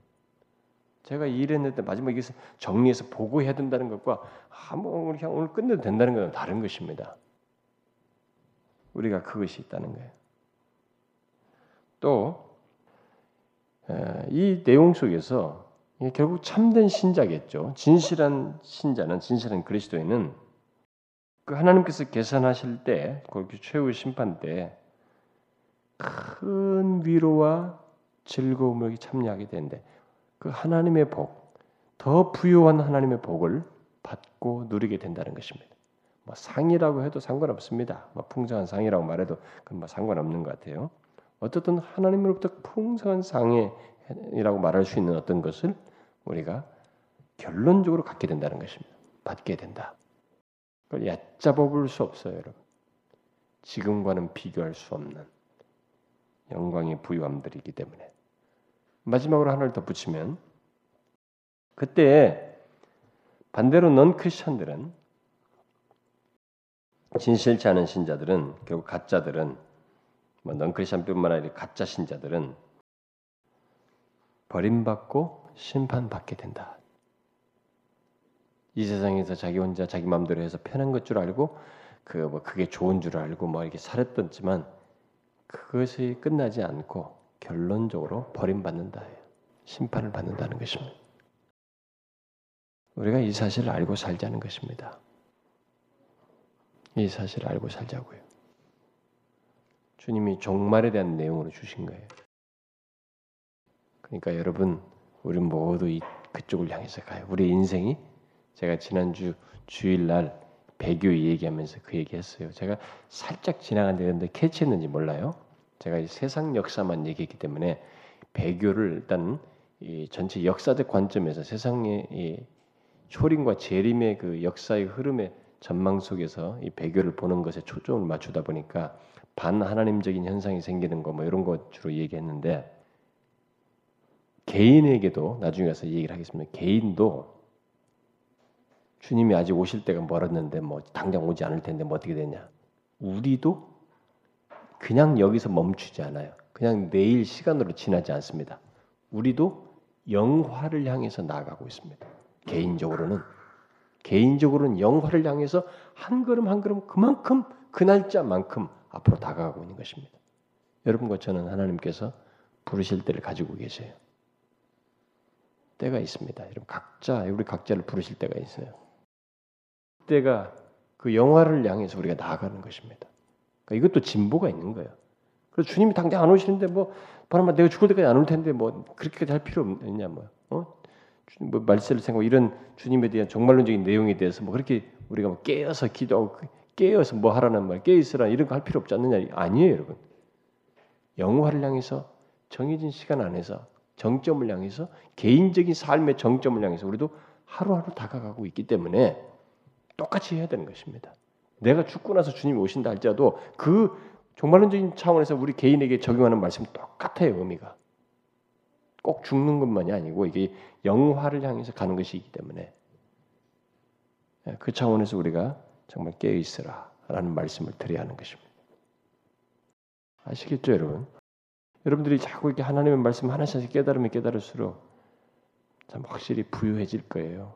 제가 일했는데 마지막 에서 정리해서 보고해야 된다는 것과 아무 그냥 오늘 끝내도 된다는 것은 다른 것입니다. 우리가 그것이 있다는 거예요. 또 이 내용 속에서 결국 참된 신자겠죠. 진실한 신자는 진실한 그리스도인은 그 하나님께서 계산하실 때, 그 최후 심판 때 큰 위로와 즐거움을 참여하게 되는데 그 하나님의 복, 더 부유한 하나님의 복을 받고 누리게 된다는 것입니다. 뭐 상이라고 해도 상관없습니다. 뭐 풍성한 상이라고 말해도 그건 뭐 상관없는 것 같아요. 어떻든 하나님으로부터 풍성한 상이라고 말할 수 있는 어떤 것을 우리가 결론적으로 갖게 된다는 것입니다. 받게 된다. 그걸 얕잡아 볼 수 없어요, 여러분. 지금과는 비교할 수 없는 영광의 부유함들이기 때문에. 마지막으로 하나를 덧붙이면 그때 반대로 넌 크리스천들은 진실치 않은 신자들은 결국 가짜들은 뭐넌 크리스천뿐만 아니라 가짜 신자들은 버림받고 심판받게 된다. 이 세상에서 자기 혼자 자기 마음대로 해서 편한 것 줄 알고 그 뭐 그게 좋은 줄 알고 뭐 이렇게 살았던지만 그것이 끝나지 않고 결론적으로 버림받는다. 심판을 받는다는 것입니다. 우리가 이 사실을 알고 살자는 것입니다. 이 사실을 알고 살자고요. 주님이 종말에 대한 내용으로 주신 거예요. 그러니까 여러분, 우리 모두 이 그쪽을 향해서 가요. 우리 인생이 제가 지난주 주일날 배교 얘기하면서 그 얘기했어요. 제가 살짝 지나간데 캐치했는지 몰라요. 제가 세상 역사만 얘기했기 때문에 배교를 일단 이 전체 역사적 관점에서 세상의 이 초림과 재림의 그 역사의 흐름의 전망 속에서 이 배교를 보는 것에 초점을 맞추다 보니까 반 하나님적인 현상이 생기는 거 뭐 이런 것 주로 얘기했는데 개인에게도 나중에 가서 얘기를 하겠습니다. 개인도 주님이 아직 오실 때가 멀었는데 뭐 당장 오지 않을 텐데 뭐 어떻게 되냐? 우리도 그냥 여기서 멈추지 않아요. 그냥 내일 시간으로 지나지 않습니다. 우리도 영화를 향해서 나아가고 있습니다. 개인적으로는 개인적으로는 영화를 향해서 한 걸음 한 걸음 그만큼 그 날짜만큼 앞으로 다가가고 있는 것입니다. 여러분과 저는 하나님께서 부르실 때를 가지고 계세요. 때가 있습니다. 여러분 각자 우리 각자를 부르실 때가 있어요. 때가 그 영화를 향해서 우리가 나아가는 것입니다. 그러니까 이것도 진보가 있는 거예요. 그래서 주님이 당장 안 오시는데 뭐 바람아 내가 죽을 때까지 안 올 텐데 뭐 그렇게까지 할 필요 없느냐 뭐 어? 뭐 말세를 생각 이런 주님에 대한 정말론적인 내용에 대해서 뭐 그렇게 우리가 뭐 깨어서 기도하고 깨어서 뭐 하라는 말, 깨 있으라 이런 거 할 필요 없지 않느냐 아니에요, 여러분. 영화를 향해서 정해진 시간 안에서 정점을 향해서 개인적인 삶의 정점을 향해서 우리도 하루하루 다가가고 있기 때문에 똑같이 해야 되는 것입니다. 내가 죽고 나서 주님이 오신다 할지라도 그 종말론적인 차원에서 우리 개인에게 적용하는 말씀은 똑같아요, 의미가. 꼭 죽는 것만이 아니고 이게 영화를 향해서 가는 것이기 때문에 예, 그 차원에서 우리가 정말 깨어 있으라라는 말씀을 드려야 하는 것입니다. 아시겠죠, 여러분? 여러분들이 자꾸 이렇게 하나님의 말씀 하나씩 깨달으면 깨달을수록 참 확실히 부유해질 거예요.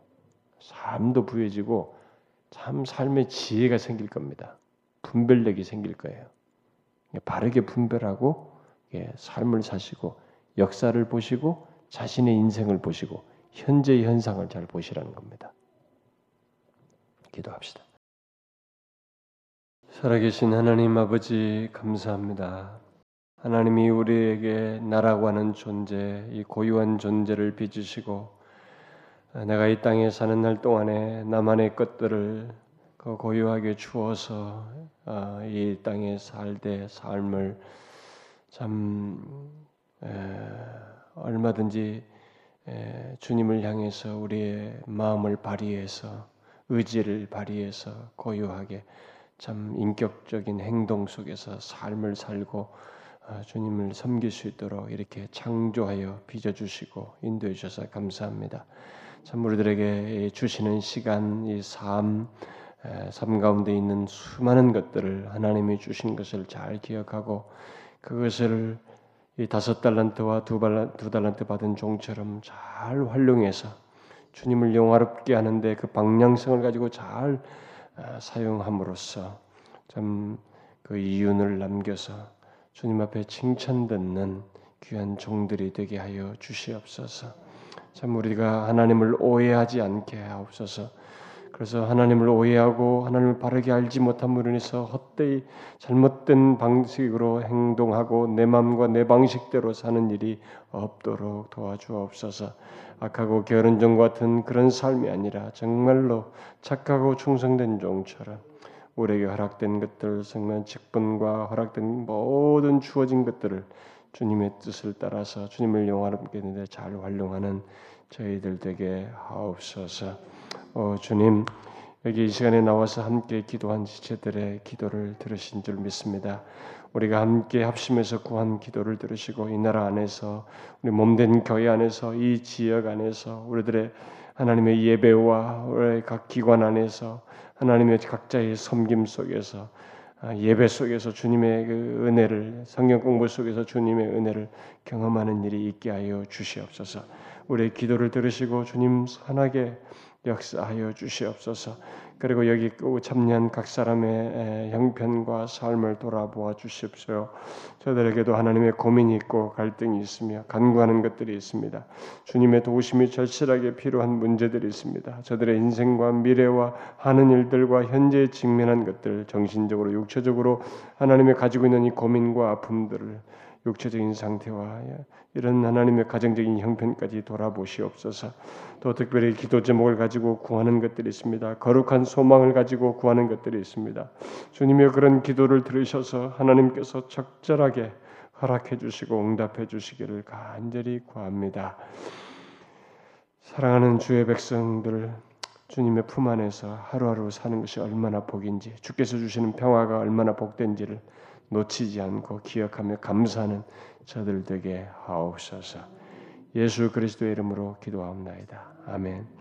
삶도 부유해지고 참 삶의 지혜가 생길 겁니다. 분별력이 생길 거예요. 바르게 분별하고 삶을 사시고 역사를 보시고 자신의 인생을 보시고 현재의 현상을 잘 보시라는 겁니다. 기도합시다. 살아계신 하나님 아버지 감사합니다. 하나님이 우리에게 나라고 하는 존재, 이 고유한 존재를 빚으시고 내가 이 땅에 사는 날 동안에 나만의 것들을 그 고유하게 주어서 아, 이 땅에 살되 삶을 참 얼마든지 주님을 향해서 우리의 마음을 발휘해서 의지를 발휘해서 고유하게 참 인격적인 행동 속에서 삶을 살고 아, 주님을 섬길 수 있도록 이렇게 창조하여 빚어주시고 인도해 주셔서 감사합니다. 참 우리들에게 주시는 시간, 이 삶, 에, 삶 가운데 있는 수많은 것들을 하나님이 주신 것을 잘 기억하고 그것을 이 다섯 달란트와 두, 발란, 두 달란트 받은 종처럼 잘 활용해서 주님을 영화롭게 하는데 그 방향성을 가지고 잘 아, 사용함으로써 참 그 이윤을 남겨서 주님 앞에 칭찬 듣는 귀한 종들이 되게 하여 주시옵소서. 참 우리가 하나님을 오해하지 않게 하옵소서. 그래서 하나님을 오해하고 하나님을 바르게 알지 못함으로 인해서 헛되이 잘못된 방식으로 행동하고 내 마음과 내 방식대로 사는 일이 없도록 도와주옵소서. 악하고 게으른 종 같은 그런 삶이 아니라 정말로 착하고 충성된 종처럼 우리에게 허락된 것들, 성난 직분과 허락된 모든 주어진 것들을 주님의 뜻을 따라서 주님을 영화롭게 하는데 잘 활용하는 저희들 되게 하옵소서. 어, 주님 여기 이 시간에 나와서 함께 기도한 지체들의 기도를 들으신 줄 믿습니다. 우리가 함께 합심해서 구한 기도를 들으시고 이 나라 안에서 우리 몸된 교회 안에서 이 지역 안에서 우리들의 하나님의 예배와 우리의 각 기관 안에서 하나님의 각자의 섬김 속에서 아, 예배 속에서 주님의 그 은혜를 성경 공부 속에서 주님의 은혜를 경험하는 일이 있게 하여 주시옵소서. 우리의 기도를 들으시고 주님 선하게 역사하여 주시옵소서. 그리고 여기 참여한 각 사람의 형편과 삶을 돌아보아 주십시오. 저들에게도 하나님의 고민이 있고 갈등이 있으며 간구하는 것들이 있습니다. 주님의 도우심이 절실하게 필요한 문제들이 있습니다. 저들의 인생과 미래와 하는 일들과 현재 직면한 것들, 정신적으로 육체적으로 하나님의 가지고 있는 이 고민과 아픔들을 육체적인 상태와 이런 하나님의 가정적인 형편까지 돌아보시옵소서. 또 특별히 기도 제목을 가지고 구하는 것들이 있습니다. 거룩한 소망을 가지고 구하는 것들이 있습니다. 주님의 그런 기도를 들으셔서 하나님께서 적절하게 허락해 주시고 응답해 주시기를 간절히 구합니다. 사랑하는 주의 백성들 주님의 품 안에서 하루하루 사는 것이 얼마나 복인지 주께서 주시는 평화가 얼마나 복된지를 놓치지 않고 기억하며 감사하는 저들 되게 하옵소서. 예수 그리스도의 이름으로 기도하옵나이다. 아멘.